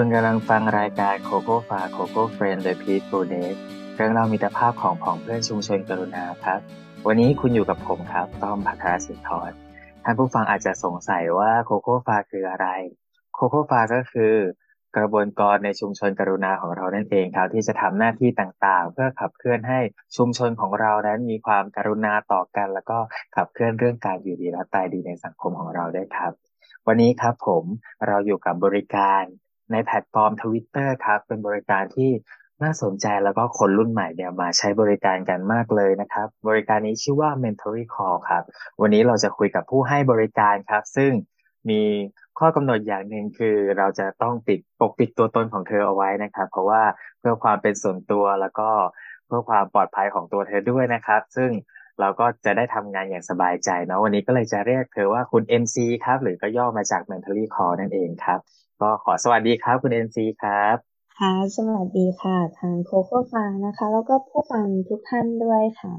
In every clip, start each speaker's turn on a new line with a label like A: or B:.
A: คุณกำลังฟังรายการโคโค่ฟาโคโค่เฟรนด์โดยพีทโบเดสเรื่องเรามีต่ภาพของผองเพื่อนชุมชนกรุณาครับ วันนี้คุณอยู่กับผมครับ ต้อมพัทรสินทรท่านผู้ฟังอาจจะสงสัยว่าโคโค่ฟาคืออะไร โคโค่ฟาก็คือกระบวนการในชุมชนกรุณาของเรานั่นเองครับ ที่จะทำหน้าที่ต่างๆ เพื่อขับเคลื่อนให้ชุมชนของเรานั้นมีความกรุณาต่อกัน แล้วก็ขับเคลื่อนเรื่องการอยู่ดีและตายดีในสังคมของเราได้ครับ วันนี้ครับผมเราอยู่กับบริการ ในแพลตฟอร์มทวิตเตอร์ครับ เป็นบริการที่น่าสนใจแล้วก็คนรุ่นใหม่เนี่ยมาใช้บริการกันมากเลยนะครับ บริการนี้ชื่อว่า Mentally Call ครับ วันนี้เราจะคุยกับผู้ให้บริการครับ ซึ่งมีข้อกำหนดอย่างหนึ่งคือเราจะต้องปิดปกปิดตัวตนของเธอเอาไว้นะครับ เพราะว่าเพื่อความเป็นส่วนตัวแล้วก็เพื่อความปลอดภัยของตัวเธอด้วยนะครับ ซึ่งเราก็จะได้ทำงานอย่างสบายใจเนาะวันนี้ก็เลยจะเรียกเธอว่าคุณ MC ครับ หรือก็ย่อมาจาก Mentally Call นั่นเองครับ ก็ขอสวัสดีครับ คุณ MC ครับ
B: ค่ะสวัสดีค่ะ ทางโคโค่ฟังนะคะ แล้วก็ผู้ฟังทุกท่านด้วยค่ะ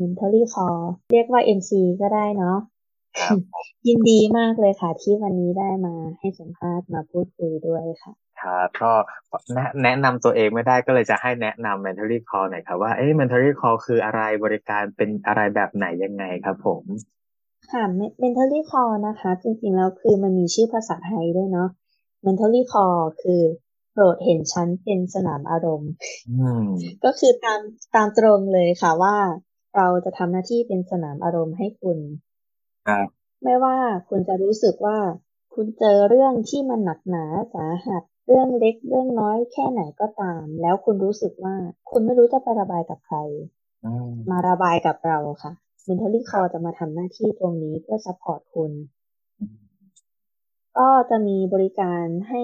B: Mentally Call เรียกว่า MC ก็ได้เนาะยินดีมากเลยค่ะ ที่วันนี้ได้มาให้สัมภาษณ์มาพูดคุยด้วยค่ะ
A: ครับก็แนะแนะนำตัวเองไม่ได้ก็เลยจะให้แนะนำ Mentally Call หน่อยครับว่าเอ๊ะ Mentally Call คืออะไรบริการเป็นอะไรแบบไหนยังไงครับผม
B: ค่ะ Mentally Call นะคะ จริงๆแล้วคือมันมีชื่อภาษาไทยด้วยเนาะ Mentally Call คือโปรดเห็นฉันเป็นสนามอารมณ์ก็คือตามตามตรงเลยค่ะว่าเราจะทำหน้าที่เป็นสนามอารมณ์ให้คุณไม่ว่าคุณจะรู้สึกว่าคุณเจอเรื่องที่มันหนักหนาสาหัสเรื่องเล็กเรื่องน้อยแค่ไหนก็ตาม แล้วคุณรู้สึกว่าคุณไม่รู้จะไประบายกับใคร มาระบายกับเราค่ะ Mentally Call จะมาทำหน้าที่ตรงนี้เพื่อ support คุณ ก็จะมีบริการให้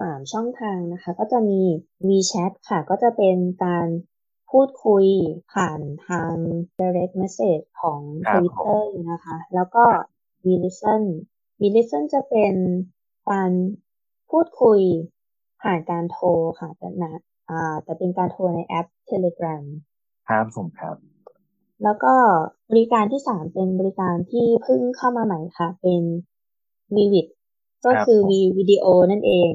B: สามช่องทางนะคะ ก็จะมี V Chat ค่ะ ก็จะเป็นการพูดคุยผ่านทาง direct message ของ Twitter นะคะ แล้วก็ v l i s t e n v l i s t e n จะเป็นการพูดคุยผ่านการโทรค่ะแต่นะอ่าแต่เป็นการโทรในแอป Telegram
A: ครับผมครับ
B: แล้วก็บริการที่สามเป็นบริการที่เพิ่งเข้ามาใหม่ค่ะ เป็น V Vid ก็คือ V Video นั่นเอง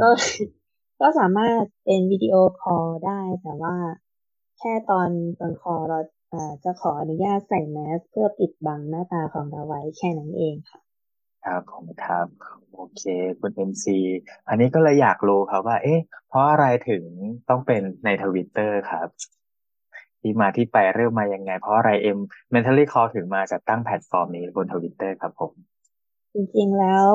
B: ก็ก็สามารถเป็นวิดีโอคอลได้แต่ว่าแค่ตอนตอน call เราจะขออนุญาตใส่แมสก์เพื่อปิดบังหน้าตาของเราไว้แค่นั้นเองค่ะ
A: ครับผมครับ โอเค คุณเอ็มซีอันนี้ก็เลยอยากรู้ครับว่า เอ๊ะ เพราะอะไรถึงต้องเป็นในทวิตเตอร์ครับ ที่มาที่ไปเริ่มมายังไง เพราะอะไรเอ็ม Mentally Call ถึงมาจัดตั้งแพลตฟอร์มนี้บนทวิตเตอร์ครับผม
B: จริงๆแล้ว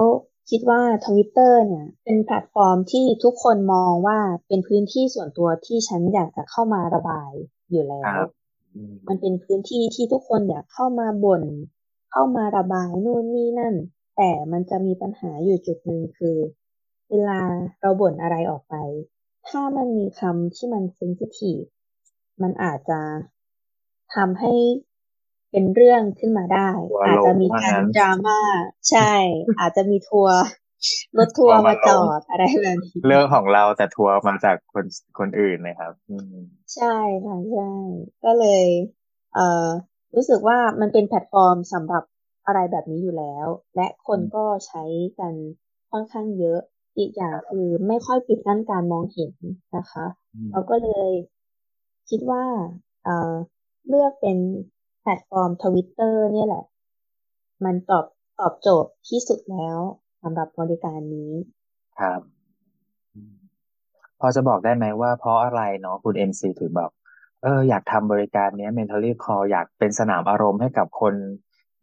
B: คิดว่าทวิตเตอร์เนี่ย เป็นแพลตฟอร์มที่ทุกคนมองว่าเป็นพื้นที่ส่วนตัวที่ฉันอยากจะเข้ามาระบายอยู่แล้ว มันเป็นพื้นที่ที่ทุกคนอยากเข้ามาบ่น เข้ามาระบายนู่นนี่นั่น แต่มันจะมีปัญหาอยู่จุดหนึ่งคือ เวลาเราบ่นอะไรออกไป ถ้ามันมีคำที่มันเซนซิทีฟมันอาจจะทำให้ เป็นเรื่องขึ้นมาได้ อาจจะมีการดราม่าใช่ อาจจะมีทัวร์รถทัวร์มาจอดอะไรแบบนี้
A: เรื่องของเราแต่ทัวร์มาจากคนคนอื่นนะครับ
B: ใช่ค่ะใช่ก็เลย เอ่อรู้สึกว่ามันเป็นแพลตฟอร์มสำหรับอะไรแบบนี้อยู่แล้ว และคนก็ใช้กันค่อนข้างเยอะ อีกอย่างคือไม่ค่อยปิดกั้นการมองเห็นนะคะ เราก็เลยคิดว่าเอ่อเลือกเป็นแพลตฟอร์มทวิตเตอร์เนี่ยแหละ มันตอบตอบโจทย์ที่สุดแล้วสำหรับบริการนี้
A: ครับ พอจะบอกได้ไหมว่าเพราะอะไรเนาะคุณเอ็มซีถึงแบบเอออยากทำบริการนี้ mentally call อยากเป็นสนามอารมณ์ให้กับคน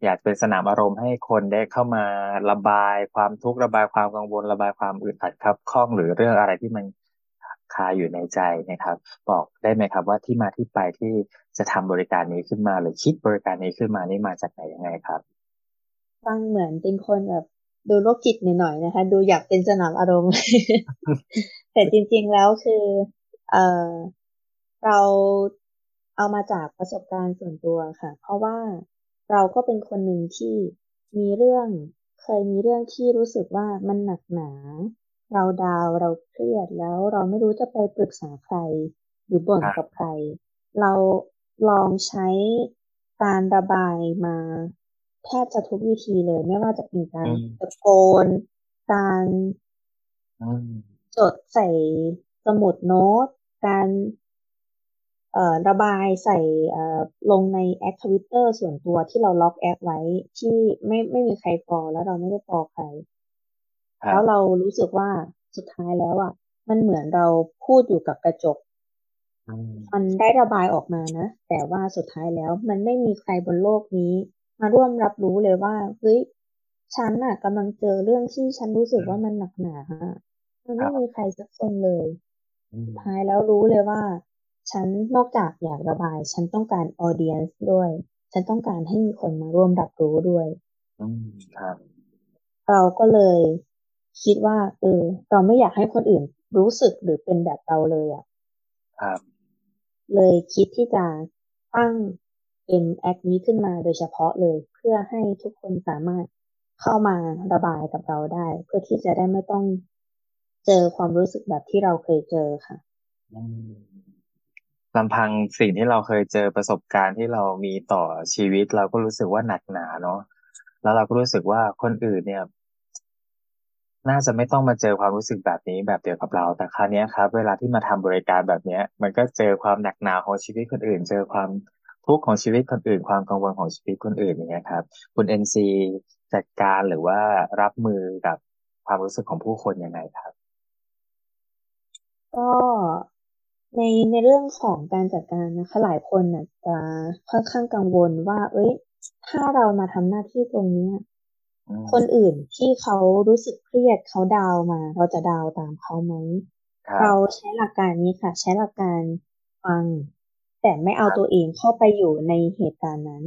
A: อยากเป็นสนามอารมณ์ให้คนได้เข้ามาระบายความทุกข์ระบายความกังวลระบายความอึดอัดครับข้องหรือเรื่องอะไรที่มัน คาอยู่ในใจนะครับ บอกได้ไหมครับว่าที่มาที่ไปที่จะทำบริการนี้ขึ้นมาหรือคิดบริการนี้ขึ้นมานี่มาจากไหนยังไงครับ
B: ฟังเหมือนเป็นคนแบบดูโรคจิตหน่อยๆนะคะ ดูอยากเป็นสนามอารมณ์ แต่จริงๆแล้วคือเออเราเอามาจากประสบการณ์ส่วนตัวค่ะ เพราะว่าเราก็เป็นคนหนึ่งที่มีเรื่องเคยมีเรื่องที่รู้สึกว่ามันหนักหนา เราดาวเราเครียดแล้วเราไม่รู้จะไปปรึกษาใคร หรือบ่นกับใคร เราลองใช้การระบายมาแทบจะทุกวิธีเลย ไม่ว่าจะเป็นการตะโกนการจดใส่สมุดโน้ต การเอ่อระบายใส่เอ่อลงในแอคทวิตเตอร์ส่วนตัวที่เราล็อกแอคไว้ที่ไม่ไม่มีใครฟอลแล้วเราไม่ได้ฟอลใคร แล้วเรารู้สึกว่าสุดท้ายแล้วอะ มันเหมือนเราพูดอยู่กับกระจก มันได้ระบายออกมานะ แต่ว่าสุดท้ายแล้วมันไม่มีใครบนโลกนี้ มาร่วมรับรู้เลยว่าเฮ้ยฉันน่ะกำลังเจอเรื่องที่ฉันรู้สึกว่ามันหนักหนาฮะมันไม่มีใครสักคนเลยสุดท้ายแล้วรู้เลยว่า ฉันนอกจากอยากระบาย ฉันต้องการออเดียนซ์ด้วย ฉันต้องการให้มีคนมาร่วมรับรู้ด้วยเราก็เลย คิดว่า เออ เราไม่อยากให้คนอื่นรู้สึกหรือเป็นแบบเราเลยอะเลยคิดที่จะตั้งเป็นแอคนี้ขึ้นมาโดยเฉพาะเลย เพื่อให้ทุกคนสามารถเข้ามาระบายกับเราได้ เพื่อที่จะได้ไม่ต้องเจอความรู้สึกแบบที่เราเคยเจอค่ะ
A: ลำพังสิ่งที่เราเคยเจอประสบการณ์ที่เรามีต่อชีวิต เราก็รู้สึกว่าหนักหนาเนาะแล้วเราก็รู้สึกว่าคนอื่นเนี่ย น่าจะไม่ต้องมาเจอความรู้สึกแบบนี้แบบเดียวกับเรา แต่คราวนี้ครับ เวลาที่มาทำบริการแบบเนี้ย มันก็เจอความหนักหนาของชีวิตคนอื่น เจอความทุกข์ของชีวิตคนอื่น ความกังวลของชีวิตคนอื่นอย่างเงี้ยครับ คุณเอ็นซีจัดการหรือว่ารับมือกับความรู้สึกของผู้คนยังไงครับ
B: ก็ในในเรื่องของการจัดการนะคะหลายคนน่ะจะค่อนข้างกังวลว่า เอ้ย ถ้าเรามาทำหน้าที่ตรงนี้ คนอื่นที่เขารู้สึกเครียดเขาดาวมา เราจะดาวตามเขาไหมเราใช้หลักการนี้ค่ะ ใช้หลักการฟัง แต่ไม่เอาตัวเองเข้าไปอยู่ในเหตุการณ์นั้น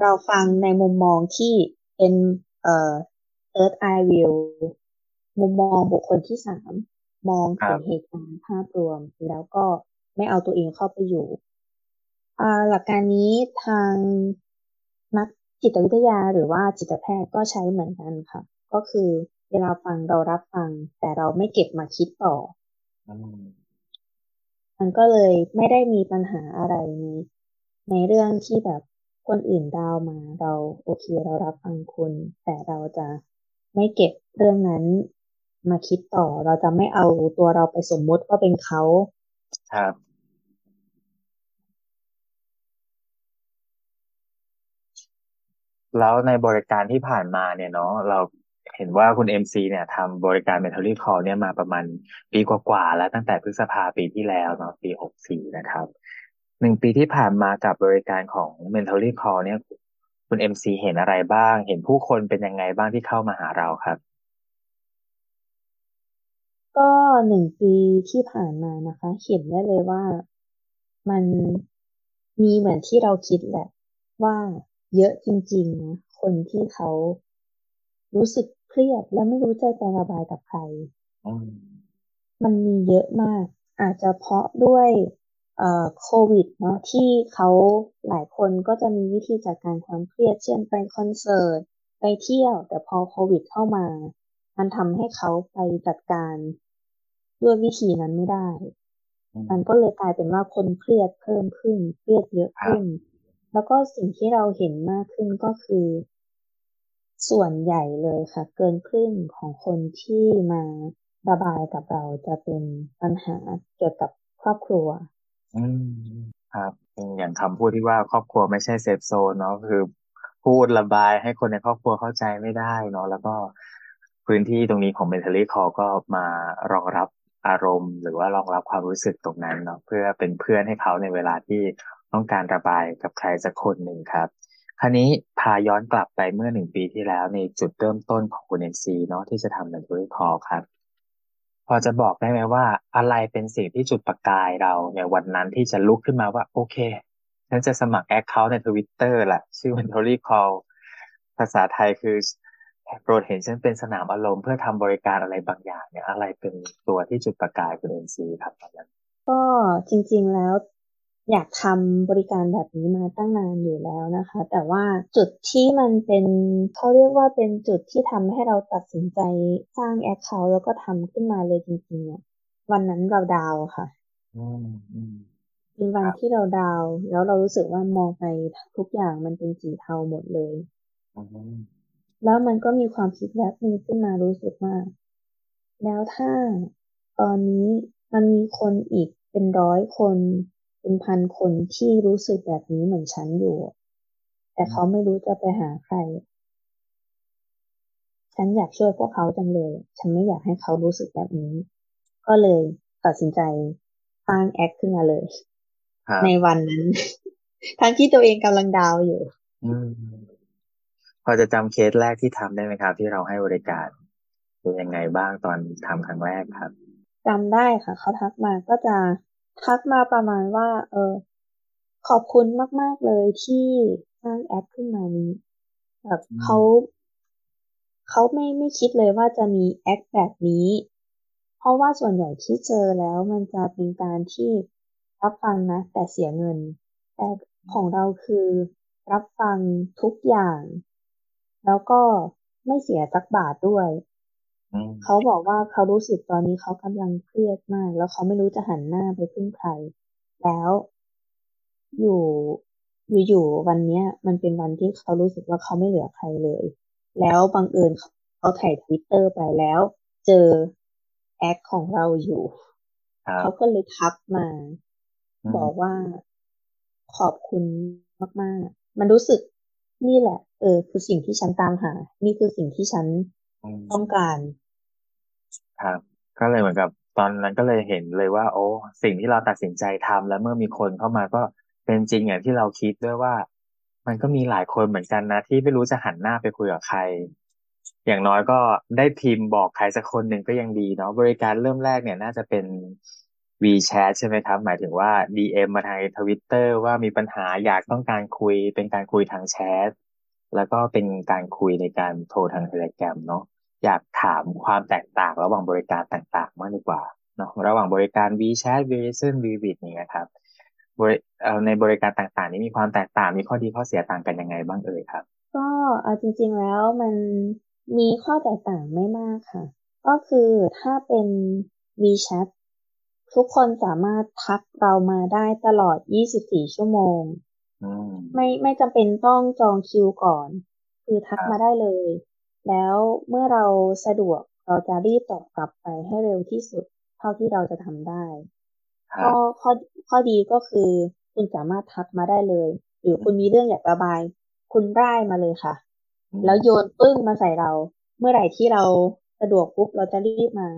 B: เราฟังในมุมมองที่เป็นเอ่อ third eye view มุมมองบุคคลที่สามมองถึงเหตุการณ์ภาพรวม แล้วก็ไม่เอาตัวเองเข้าไปอยู่หลักการนี้ทางนัก จิตวิทยาหรือว่าจิตแพทย์ก็ใช้เหมือนกันค่ะ ก็คือเวลาฟังเรารับฟัง แต่เราไม่เก็บมาคิดต่อ มันก็เลยไม่ได้มีปัญหาอะไรในในเรื่องที่แบบคนอื่นดาวมาเราโอเคเรารับฟังคุณ แต่เราจะไม่เก็บเรื่องนั้นมาคิดต่อ เราจะไม่เอาตัวเราไปสมมติว่าเป็นเขา
A: ครับ แล้วในบริการที่ผ่านมาเนี่ยเนาะเราเห็นว่าคุณเอ็มซีเนี่ยทำบริการ Mentally Call เนี่ยมาประมาณปีกว่าๆแล้วตั้งแต่พฤษภาปีที่แล้วเนาะปีหกสี่นะครับหนึ่งปีที่ผ่านมากับบริการของ Mentally Call เนี่ยคุณเอ็มซีเห็นอะไรบ้าง เห็นผู้คนเป็นยังไงบ้างที่เข้ามาหาเราครับ
B: ก็หนึ่งปีที่ผ่านมานะคะ เห็นได้เลยว่ามันมีเหมือนที่เราคิดแหละว่า เยอะจริงๆนะคนที่เขารู้สึกเครียดและไม่รู้จะจะระบายกับใคร มันมีเยอะมาก อาจจะเพราะด้วยเอ่อโควิดเนาะที่เขาหลายคนก็จะมีวิธีจัดการความเครียด เช่นไปคอนเสิร์ต ไปเที่ยว แต่พอโควิดเข้ามา มันทำให้เขาไปจัดการด้วยวิธีนั้นไม่ได้ มันก็เลยกลายเป็นว่าคนเครียดเพิ่มขึ้น เครียดเยอะขึ้น แล้วก็สิ่งที่เราเห็นมากขึ้นก็คือ ส่วนใหญ่เลยค่ะ เกินครึ่งของคนที่มาระบายกับเราจะเป็นปัญหาเกี่ยวกับครอบครัว
A: อืมครับอย่างคำพูดที่ว่าครอบครัวไม่ใช่เซฟโซนเนาะคือพูดระบายให้คนในครอบครัวเข้าใจไม่ได้เนาะแล้วก็พื้นที่ตรงนี้ของ mentally call ก็มารองรับอารมณ์ หรือว่ารองรับความรู้สึกตรงนั้นเนาะเพื่อเป็นเพื่อนให้เขาในเวลาที่ ต้องการระบายกับใครสักคนหนึ่งครับ คราวนี้พาย้อนกลับไปเมื่อหนึ่งปีที่แล้วในจุดเริ่มต้นของคุณเอ็นซีเนาะที่จะทำในธุรกิจคอครับ พอจะบอกได้ไหมว่า อะไรเป็นสิ่งที่จุดประกายเราในวันนั้นที่จะลุกขึ้นมาว่า โอเคฉันจะสมัคร account ในทวิตเตอร์แหละชื่อ Mentory Call ภาษาไทยคือโปรดเห็นฉันเป็นสนามอารมณ์เพื่อทำบริการอะไรบางอย่างเนี่ยอะไรเป็นตัวที่จุดประกายคุณเอ็มซีครับตอนนั้น
B: ก็จริงๆแล้ว อยากทำบริการแบบนี้มาตั้งนานอยู่แล้วนะคะ แต่ว่าจุดที่มันเป็นเขาเรียกว่าเป็นจุดที่ทำให้เราตัดสินใจสร้างแอคเคาท์แล้วก็ทำขึ้นมาเลยจริงๆเนี่ยวันนั้นเราดาวค่ะเป็นวันที่เราดาว แล้วเรารู้สึกว่ามองไปทุกอย่างมันเป็นสีเทาหมดเลยแล้วมันก็มีความคิดแบบนึงขึ้นมารู้สึกว่า แล้วถ้าตอนนี้มันมีคนอีกเป็นร้อยคน เป็นพันคนที่รู้สึกแบบนี้เหมือนฉันอยู่ แต่เขาไม่รู้จะไปหาใคร ฉันอยากช่วยพวกเขาจังเลย ฉันไม่อยากให้เขารู้สึกแบบนี้ ก็เลยตัดสินใจสร้างแอคขึ้นมาเลย ในวันนั้น ทั้งที่ตัวเองกำลังดาวอยู่
A: พอจะจำเคสแรกที่ทำได้ไหมครับ ที่เราให้บริการเป็นยังไงบ้างตอนทำครั้งแรกครับ
B: จำได้ค่ะ เขาทักมาก็จะ ทักมาประมาณว่า เออ ขอบคุณมาก ๆ เลยที่สร้างแอดขึ้นมานี้แบบเขาเขาไม่ไม่คิดเลยว่าจะมีแอคแบบนี้ เพราะว่าส่วนใหญ่ที่เจอแล้วมันจะเป็นการที่รับฟังนะ แต่เสียเงิน แต่ของเราคือรับฟังทุกอย่าง แล้วก็ไม่เสียสักบาทด้วย เขาบอกว่าเขารู้สึกตอนนี้เขากำลังเครียดมาก แล้วเขาไม่รู้จะหันหน้าไปพึ่งใคร แล้วอยู่อยู่ๆวันเนี้ย มันเป็นวันที่เขารู้สึกว่าเขาไม่เหลือใครเลย แล้วบังเอิญเขาถ่ายทวิตเตอร์ไปแล้ว เจอแอคของเราอยู่ เขาก็เลยทักมา บอกว่าขอบคุณมาก ๆ มันรู้สึกนี่แหละ เออ คือสิ่งที่ฉันตามหา นี่คือสิ่งที่ฉัน ต้องการ
A: ครับ ก็เลยเหมือนกับตอนนั้นก็เลยเห็นเลยว่า โอ้สิ่งที่เราตัดสินใจทำแล้วเมื่อมีคนเข้ามาก็เป็นจริงอย่างที่เราคิดด้วยว่า มันก็มีหลายคนเหมือนกันนะ ที่ไม่รู้จะหันหน้าไปคุยกับใคร อย่างน้อยก็ได้พิมพ์บอกใครสักคนหนึ่งก็ยังดีเนาะบริการเริ่มแรกเนี่ยน่าจะเป็น WeChat ใช่ไหมครับ หมายถึงว่า DM มาทางทวิตเตอร์ว่ามีปัญหาอยากต้องการคุยเป็นการคุยทางแชท แล้วก็เป็นการคุยในการโทรทางเทเลกรมเนาะอยากถามความแตกต่างระหว่างบริการต่างๆ มากดีกว่าเนาะระหว่างบริการ WeChat Verizon Vivid นี่นะครับบรในบริการต่างๆ นี้มีความแตกต่างมีข้อดีข้อเสียต่างกันยังไงบ้างเอ่ยครับ
B: ก็เอาจริง ๆแล้วมันมีข้อแตกต่างไม่มากค่ะ ก็คือถ้าเป็น WeChat ทุกคนสามารถทักเรามาได้ตลอด 24 ชั่วโมง ไม่ไม่จำเป็นต้องจองคิวก่อน คือทักมาได้เลย แล้วเมื่อเราสะดวกเราจะรีบตอบกลับไปให้เร็วที่สุด เท่าที่เราจะทำได้ข้อข้อข้อดีก็คือ คุณสามารถทักมาได้เลย หรือคุณมีเรื่องอยากระบาย คุณร่ายมาเลยค่ะ แล้วโยนปึ้งมาใส่เรา เมื่อไหร่ที่เราสะดวกปุ๊บเราจะรีบมา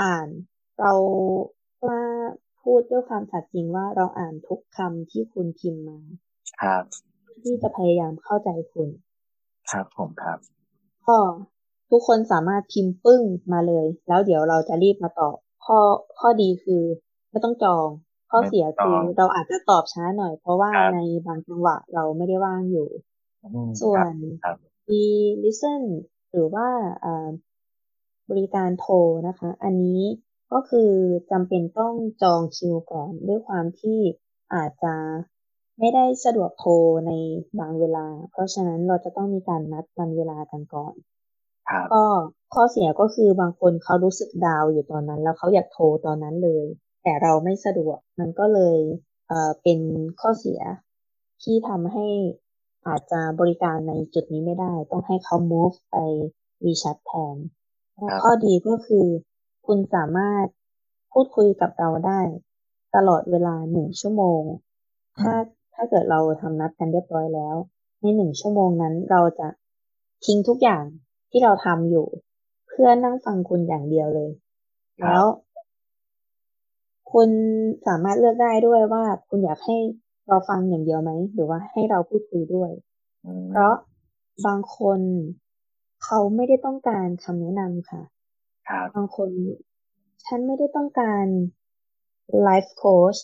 B: อ่าน เราว่าพูดด้วยความสัตย์จริงว่าเราอ่านทุกคำที่คุณพิมพ์มา
A: ครับ
B: ที่จะพยายามเข้าใจคุณ
A: ครับผมครับ
B: ก็ทุกคนสามารถพิมพ์ปึ้งมาเลย แล้วเดี๋ยวเราจะรีบมาตอบ ข้อข้อดีคือไม่ต้องจอง ข้อเสียคือเราอาจจะตอบช้าหน่อย เพราะว่าในบางจังหวะเราไม่ได้ว่างอยู่ ส่วนมี listen หรือว่าบริการโทรนะคะ อันนี้ก็คือจำเป็นต้องจองคิวก่อนด้วยความที่อาจจะ ไม่ได้สะดวกโทรในบางเวลา เพราะฉะนั้นเราจะต้องมีการนัดวันเวลากันก่อนก็ข้อเสียก็คือบางคนเขารู้สึกดาวอยู่ตอนนั้น แล้วเขาอยากโทรตอนนั้นเลย แต่เราไม่สะดวกมันก็เลยเอ่อเป็นข้อเสียที่ทำให้อาจจะบริการในจุดนี้ไม่ได้ ต้องให้เขา move ไป WeChat แทนข้อดีก็คือ คุณสามารถพูดคุยกับเราได้ ตลอดเวลาหนึ่งชั่วโมง ถ้า ถ้าเกิดเราทำนัดกันเรียบร้อยแล้ว ในหนึ่งชั่วโมงนั้นเราจะทิ้งทุกอย่างที่เราทำอยู่ เพื่อนั่งฟังคุณอย่างเดียวเลย แล้วคุณสามารถเลือกได้ด้วยว่าคุณอยากให้เราฟังอย่างเดียวไหม หรือว่าให้เราพูดคุยด้วย เพราะบางคนเขาไม่ได้ต้องการคำแนะนำค่ะบางคน ฉันไม่ได้ต้องการไลฟ์โค้ช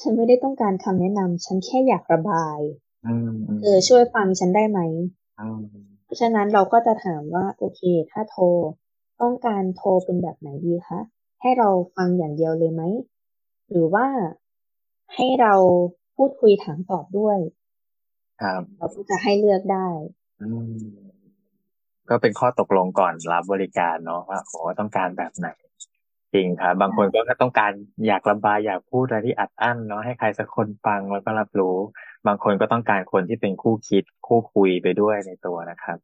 B: ฉันไม่ได้ต้องการคำแนะนำฉันแค่อยากระบายเธอช่วยฟังฉันได้ไหมเพราะฉะนั้นเราก็จะถามว่า โอเค ถ้าโทร ต้องการโทรเป็นแบบไหนดีคะให้เราฟังอย่างเดียวเลยไหมหรือว่าให้เราพูดคุยถามตอบด้วย
A: ครับ
B: เราก็จะให้เลือกได้
A: ก็เป็นข้อตกลงก่อนรับบริการเนาะว่าโอ้ต้องการแบบไหน จริงครับ บางคนก็ต้องการอยากระบายอยากพูดอะไรที่อัดอั้นเนาะให้ใครสักคนฟังแล้วก็รับรู้ บางคนก็ต้องการคนที่เป็นคู่คิดคู่คุยไปด้วยในตัวนะครับ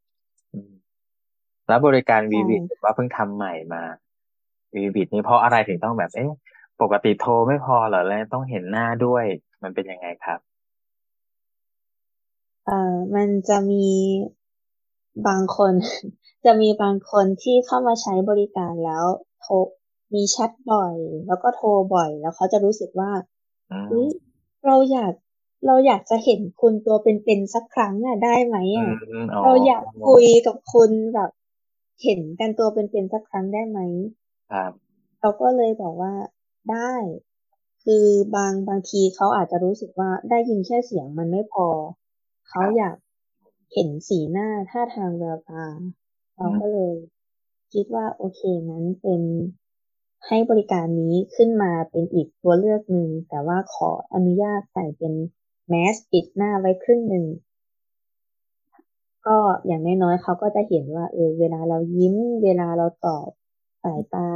A: แล้วบริการวีวีว่าเพิ่งทำใหม่มาวีบิดนี่เพราะอะไรถึงต้องแบบเอ๊ะปกติโทรไม่พอเหรอแล้วต้องเห็นหน้าด้วย มันเป็นยังไงครับ
B: เอ่อมันจะมีบางคน จะมีบางคนที่เข้ามาใช้บริการแล้วโทร มีแชทบ่อย แล้วก็โทรบ่อย แล้วเขาจะรู้สึกว่าเราอยากเราอยากจะเห็นคุณตัวเป็นๆสักครั้งอะได้ไหมอะเราอยากคุยกับคุณแบบเห็นกันตัวเป็นๆสักครั้งได้ไหม
A: ครับ
B: เราก็เลยบอกว่าได้ คือบางบางทีเขาอาจจะรู้สึกว่าได้ยินแค่เสียงมันไม่พอ เขาอยากเห็นสีหน้าท่าทางแววตาเราก็เลย คิดว่าโอเคนั้นเป็น ให้บริการนี้ขึ้นมาเป็นอีกตัวเลือกหนึ่ง แต่ว่าขออนุญาตใส่เป็นแมสปิดหน้าไว้ครึ่งหนึ่ง ก็อย่างน้อยๆเขาก็จะเห็นว่าเออเวลาเรายิ้ม เวลาเราสบสายตา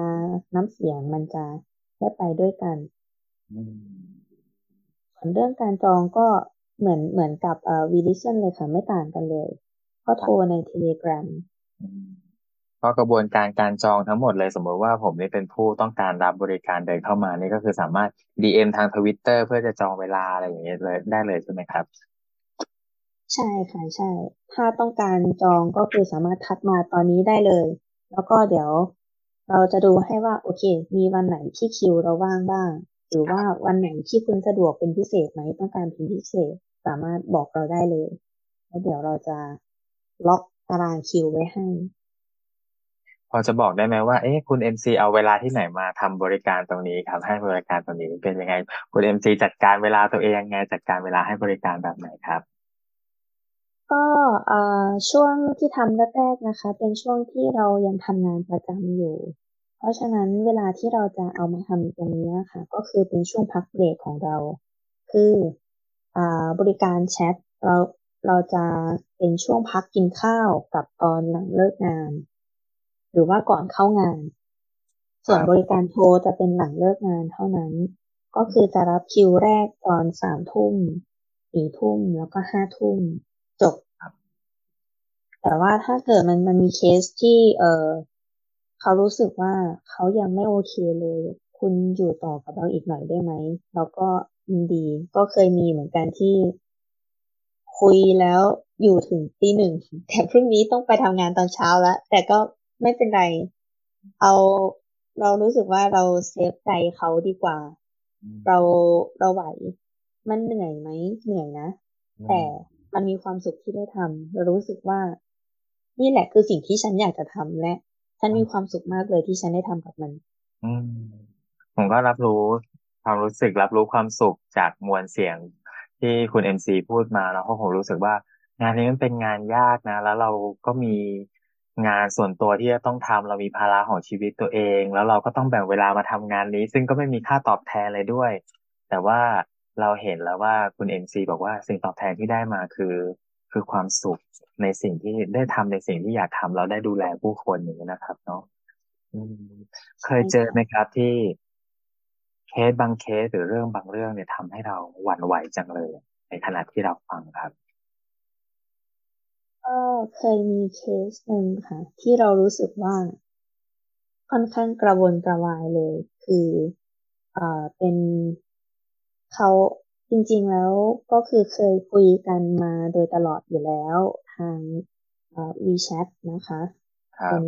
B: น้ำเสียงมันจะได้ไปด้วยกันส่วนเรื่องการจองก็เหมือนเหมือนกับเอ่อวีดิชันเลยค่ะ ไม่ต่างกันเลย ก็โทรใน Telegram ก็
A: กระบวนการการจองทั้งหมดเลยสมมติว่าผมนี่เป็นผู้ต้องการรับบริการเดินเข้ามานี่ก็คือสามารถ DM ทางทวิตเตอร์เพื่อจะจองเวลาอะไรอย่างเงี้ยเลยได้เลยใช่ไหมครับ
B: ใช่ค่ะใช่ ถ้าต้องการจองก็คือสามารถทักมาตอนนี้ได้เลย แล้วก็เดี๋ยวเราจะดูให้ว่าโอเค มีวันไหนที่คิวเราว่างบ้าง หรือว่าวันไหนที่คุณสะดวกเป็นพิเศษไหมต้องการเป็นพิเศษสามารถบอกเราได้เลย แล้วเดี๋ยวเราจะล็อกตารางคิวไว้ให้
A: พอจะบอกได้ไหมว่าเอ๊ะคุณเอ็มซีเอาเวลาที่ไหนมาทำบริการตรงนี้ครับ ให้บริการตรงนี้เป็นยังไง คุณเอ็มซีจัดการเวลาตัวเองยังไงจัดการเวลาให้บริการแบบไหนครับ
B: ก็ช่วงที่ทำแรกๆนะคะ เป็นช่วงที่เรายังทำงานประจำอยู่ เพราะฉะนั้นเวลาที่เราจะเอามาทำตรงนี้ค่ะ ก็คือเป็นช่วงพักเบรกของเรา คืออบริการแชทเราเราจะเป็นช่วงพักกินข้าวกับตอนหลังเลิกงาน หรือว่าก่อนเข้างาน ส่วนบริการโทรจะเป็นหลังเลิกงานเท่านั้น ก็คือจะรับคิวแรกตอนสามทุ่มสี่ทุ่มแล้วก็ห้าทุ่มจบแต่ว่าถ้าเกิดมันมันมีเคสที่ เออเขารู้สึกว่าเขายังไม่โอเคเลย คุณอยู่ต่อกับเราอีกหน่อยได้ไหมเราก็ยินดีก็เคยมีเหมือนกันที่คุยแล้วอยู่ถึงตีหนึ่งแต่พรุ่งนี้ต้องไปทำงานตอนเช้าแล้ว แต่ก็ ไม่เป็นไร เอาเรารู้สึกว่าเราเซฟใจเขาดีกว่า เราเราไหว มันเหนื่อยไหมเหนื่อยนะ แต่มันมีความสุขที่ได้ทำเรารู้สึกว่า นี่แหละคือสิ่งที่ฉันอยากจะทำและ ฉันมีความสุขมากเลยที่ฉันได้ทำกับมัน
A: อืมผมก็รับรู้ความรู้สึกรับรู้ความสุขจากมวลเสียงที่คุณเอ็มซีพูดมาแล้วเพราะผมรู้สึกว่างานนี้มันเป็นงานยากนะ แล้วเราก็มี งานส่วนตัวที่จะต้องทำเรามีภาระของชีวิตตัวเอง แล้วเราก็ต้องแบ่งเวลามาทำงานนี้ ซึ่งก็ไม่มีค่าตอบแทนเลยด้วย แต่ว่าเราเห็นแล้วว่าคุณเอ็มซีบอกว่าสิ่งตอบแทนที่ได้มาคือ คือความสุขในสิ่งที่ได้ทำในสิ่งที่อยากทำเราได้ดูแลผู้คนอย่างนี้นะครับ เนาะเคยเจอไหมครับที่เคสบางเคสหรือเรื่องบางเรื่องเนี่ยทำให้เราหวั่นไหวจังเลย ในขณะที่เราฟังครับ
B: ก็เคยมีเคสหนึ่งค่ะ ที่เรารู้สึกว่าค่อนข้างกระวนกระวายเลย คือเอ่อเป็นเขาจริงๆแล้วก็คือเคยคุยกันมาโดยตลอดอยู่แล้วทางเอ่อ WeChat นะคะเป็น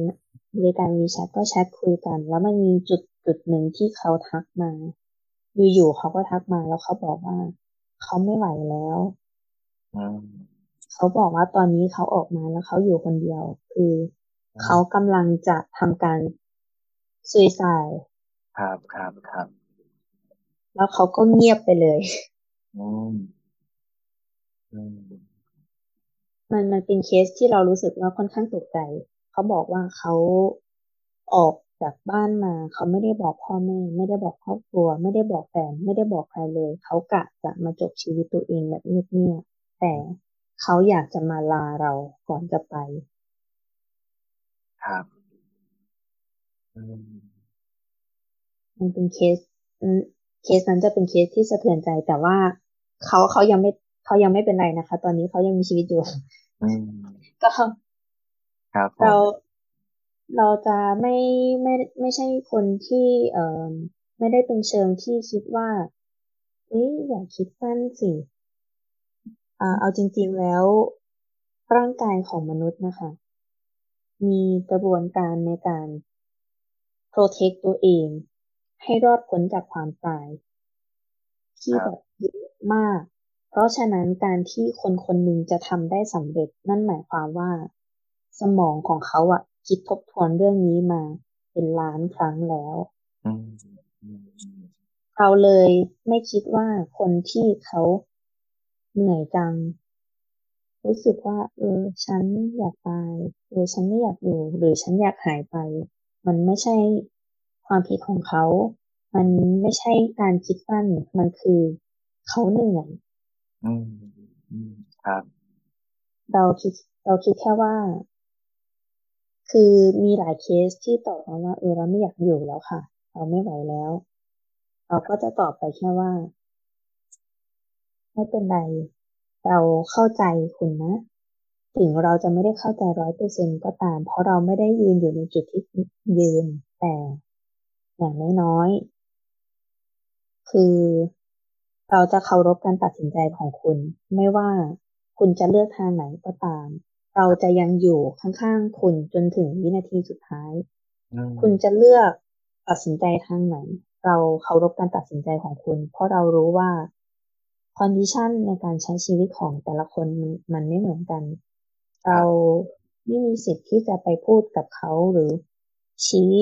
B: บริการ WeChat ก็แชทคุยกัน แล้วมันมีจุดจุดหนึ่งที่เขาทักมา อยู่ๆเขาก็ทักมาแล้วเขาบอกว่าเขาไม่ไหวแล้ว เขาบอกว่าตอนนี้เขาออกมาแล้วเขาอยู่คนเดียว คือเขากำลังจะทำการซุยไซ
A: ครับครับครับ
B: แล้วเขาก็เงียบไปเลยมันมันเป็นเคสที่เรารู้สึกว่าค่อนข้างตกใจ เขาบอกว่าเขาออกจากบ้านมา เขาไม่ได้บอกพ่อแม่ ไม่ได้บอกครอบครัว ไม่ได้บอกแฟน ไม่ได้บอกใครเลย เขากะจะมาจบชีวิตตัวเองแบบเงียบๆแต่ เขาอยากจะมาลาเราก่อนจะไป
A: ครับ
B: มันเป็นเคสเคสนั้นจะเป็นเคสที่สะเทือนใจ แต่ว่าเขาเขายังไม่เขายังไม่เป็นไรนะคะ ตอนนี้เขายังมีชีวิตอยู่ก็
A: ครับ
B: เราเราจะไม่ไม่ไม่ใช่คนที่เอ่อไม่ได้เป็นเชิงที่คิดว่าเอ้ยอย่าคิดสั้นสิอ่า เอาจริงๆแล้วร่างกายของมนุษย์นะคะ มีกระบวนการในการ protect ตัวเอง ให้รอดพ้นจากความตาย ที่แบบเยอะมาก เพราะฉะนั้นการที่คนคนหนึ่งจะทำได้สำเร็จนั่นหมายความว่า สมองของเขาอะคิดทบทวนเรื่องนี้มาเป็นล้านครั้งแล้ว เราเลยไม่คิดว่าคนที่เขา เหนื่อยจัง รู้สึกว่า เออ ฉันอยากตายหรือฉันไม่อยากอยู่ หรือฉันอยากหายไป มันไม่ใช่ความผิดของเขา มันไม่ใช่การคิดสั้น มันคือเขาเหนื่อย
A: อืมครับ
B: เราคิด เราคิดแค่ว่า คือมีหลายเคสที่ตอบมาว่า เออเราไม่อยากอยู่แล้วค่ะ เราไม่ไหวแล้ว เราก็จะตอบไปแค่ว่า ไม่เป็นไร เราเข้าใจคุณนะ ถึงเราจะไม่ได้เข้าใจร้อยเปอร์เซ็นก็ตาม เพราะเราไม่ได้ยืนอยู่ในจุดที่ยืน แต่อย่างน้อยๆคือเราจะเคารพการตัดสินใจของคุณ ไม่ว่าคุณจะเลือกทางไหนก็ตาม เราจะยังอยู่ข้างๆคุณจนถึงวินาทีสุดท้าย คุณจะเลือกตัดสินใจทางไหน เราเคารพการตัดสินใจของคุณ เพราะเรารู้ว่า condition ในการใช้ชีวิตของแต่ละคนมันมันไม่เหมือนกัน เราไม่มีสิทธิ์ที่จะไปพูดกับเขาหรือชี้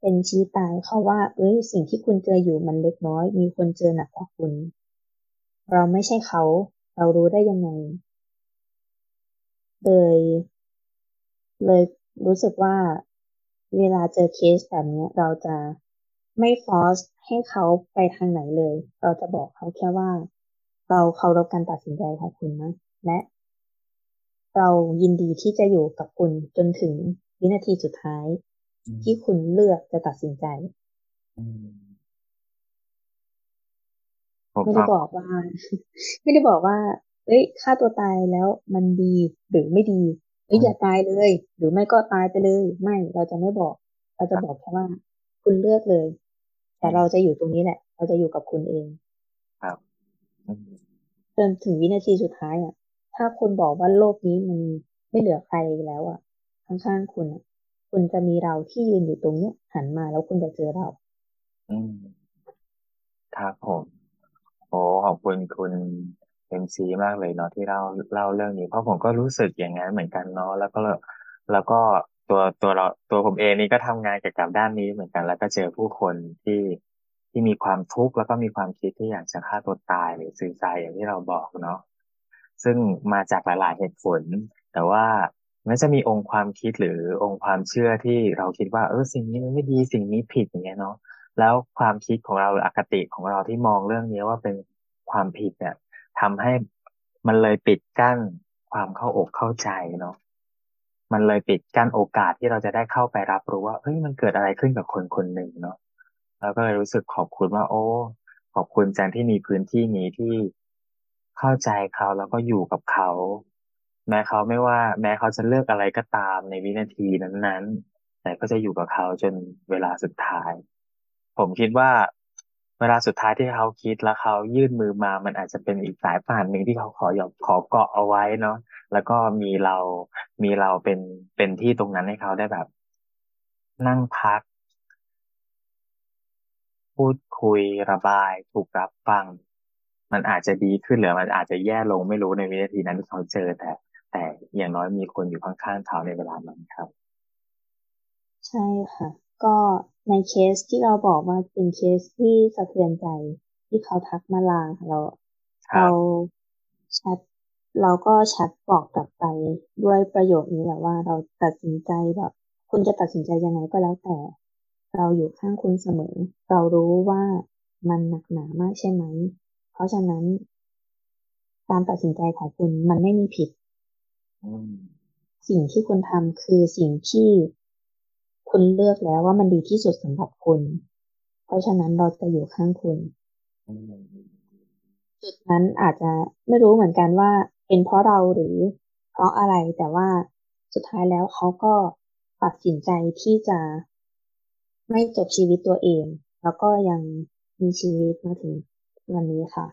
B: เป็นชี้ตายเขาว่า เอ้ยสิ่งที่คุณเจออยู่มันเล็กน้อย มีคนเจอหนักกว่าคุณ เราไม่ใช่เขา เรารู้ได้ยังไง เลย เลยรู้สึกว่าเวลาเจอเคสแบบนี้เราจะไม่ฟอสให้เขาไปทางไหนเลย เราจะบอกเขาแค่ว่า เราเคารพการตัดสินใจของคุณนะ และ เรายินดีที่จะอยู่กับคุณจนถึงวินาทีสุดท้าย ที่คุณเลือกจะตัดสินใจไม่ได้บอกว่า ไม่ได้บอกว่า เอ้ยฆ่าตัวตายแล้วมันดีหรือไม่ดีเอ้ยอย่าตายเลย หรือไม่ก็ตายไปเลย ไม่เราจะไม่บอก เราจะบอกแค่ว่า คุณเลือกเลย แต่เราจะอยู่ตรงนี้แหละ เราจะอยู่กับคุณเอง
A: ครับ
B: จนถึงวินาทีสุดท้ายอะ ถ้าคุณบอกว่าโลกนี้มันไม่เหลือใครแล้วอะ ข้างๆคุณอะ คุณจะมีเราที่ยืนอยู่ตรงเนี้ยหันมาแล้วคุณจะเจอเรา
A: อืมครับผมโอ้ขอบคุณคุณเอ็มซีมากเลยเนาะที่เล่าเล่าเรื่องนี้ เพราะผมก็รู้สึกอย่างนั้นเหมือนกันเนาะแล้วก็แล้วก็ตัวตัวเราตัวผมเองนี่ก็ทำงานเกี่ยวกับด้านนี้เหมือนกัน แล้วก็เจอผู้คนที่ ที่มีความทุกข์แล้วก็มีความคิดที่อยากจะฆ่าตัวตายหรือซือใจอย่างที่เราบอกเนาะซึ่งมาจากหลาย ๆ เหตุผล แต่ว่ามันจะมีองค์ความคิดหรือองค์ความเชื่อที่เราคิดว่า เออสิ่งนี้มันไม่ดีสิ่งนี้ผิดอย่างเงี้ยเนาะแล้วความคิดของเราหรืออคติของเราที่มองเรื่องนี้ว่าเป็นความผิดเนี่ยทำให้มันเลยปิดกั้นความเข้าอกเข้าใจเนาะมันเลยปิดกั้นโอกาสที่เราจะได้เข้าไปรับรู้ว่าเฮ้ยมันเกิดอะไรขึ้นกับคนคนหนึ่งเนาะ แล้วก็เลยรู้สึกขอบคุณว่า โอ้ ขอบคุณจังที่มีพื้นที่นี้ที่เข้าใจเขาแล้วก็อยู่กับเขา แม้เขาไม่ว่า แม้เขาจะเลือกอะไรก็ตามในวินาทีนั้นๆ แต่ก็จะอยู่กับเขาจนเวลาสุดท้าย ผมคิดว่าเวลาสุดท้ายที่เขาคิดแล้วเขายื่นมือมามันอาจจะเป็นอีกสายป่านหนึ่งที่เขาขอหยอกขอเกาะเอาไว้เนาะแล้วก็มีเรามีเราเป็นเป็นที่ตรงนั้นให้เขาได้แบบ นั่งพัก พูดคุยระบาย ถูกรับฟัง มันอาจจะดีขึ้นหรือมันอาจจะแย่ลงไม่รู้ในวินาทีนั้นที่เขาเจอแต่ แต่อย่างน้อยมีคนอยู่ข้างๆเขาในเวลานั้นครับ
B: ใช่ค่ะ ก็ในเคสที่เราบอกว่าเป็นเคสที่สะเทือนใจที่เขาทักมาลาเราเราชัดเราก็ชัดบอกกลับไปด้วยประโยคนี้แหละว่าเราตัดสินใจแบบ คุณจะตัดสินใจยังไงก็แล้วแต่ เราอยู่ข้างคุณเสมอ เรารู้ว่ามันหนักหนามากใช่ไหม เพราะฉะนั้น การตัดสินใจของคุณมันไม่มีผิด สิ่งที่คุณทำคือสิ่งที่คุณเลือกแล้วว่ามันดีที่สุดสำหรับคุณ เพราะฉะนั้นเราจะอยู่ข้างคุณ จุดนั้นอาจจะไม่รู้เหมือนกันว่า เป็นเพราะเราหรือเพราะอะไรแต่ว่าสุดท้ายแล้วเขาก็ตัดสินใจที่จะ ไม่จบชีวิตตัวเอง แล้วก็ยังมีชีวิตมาถึงวันนี้ค่ะ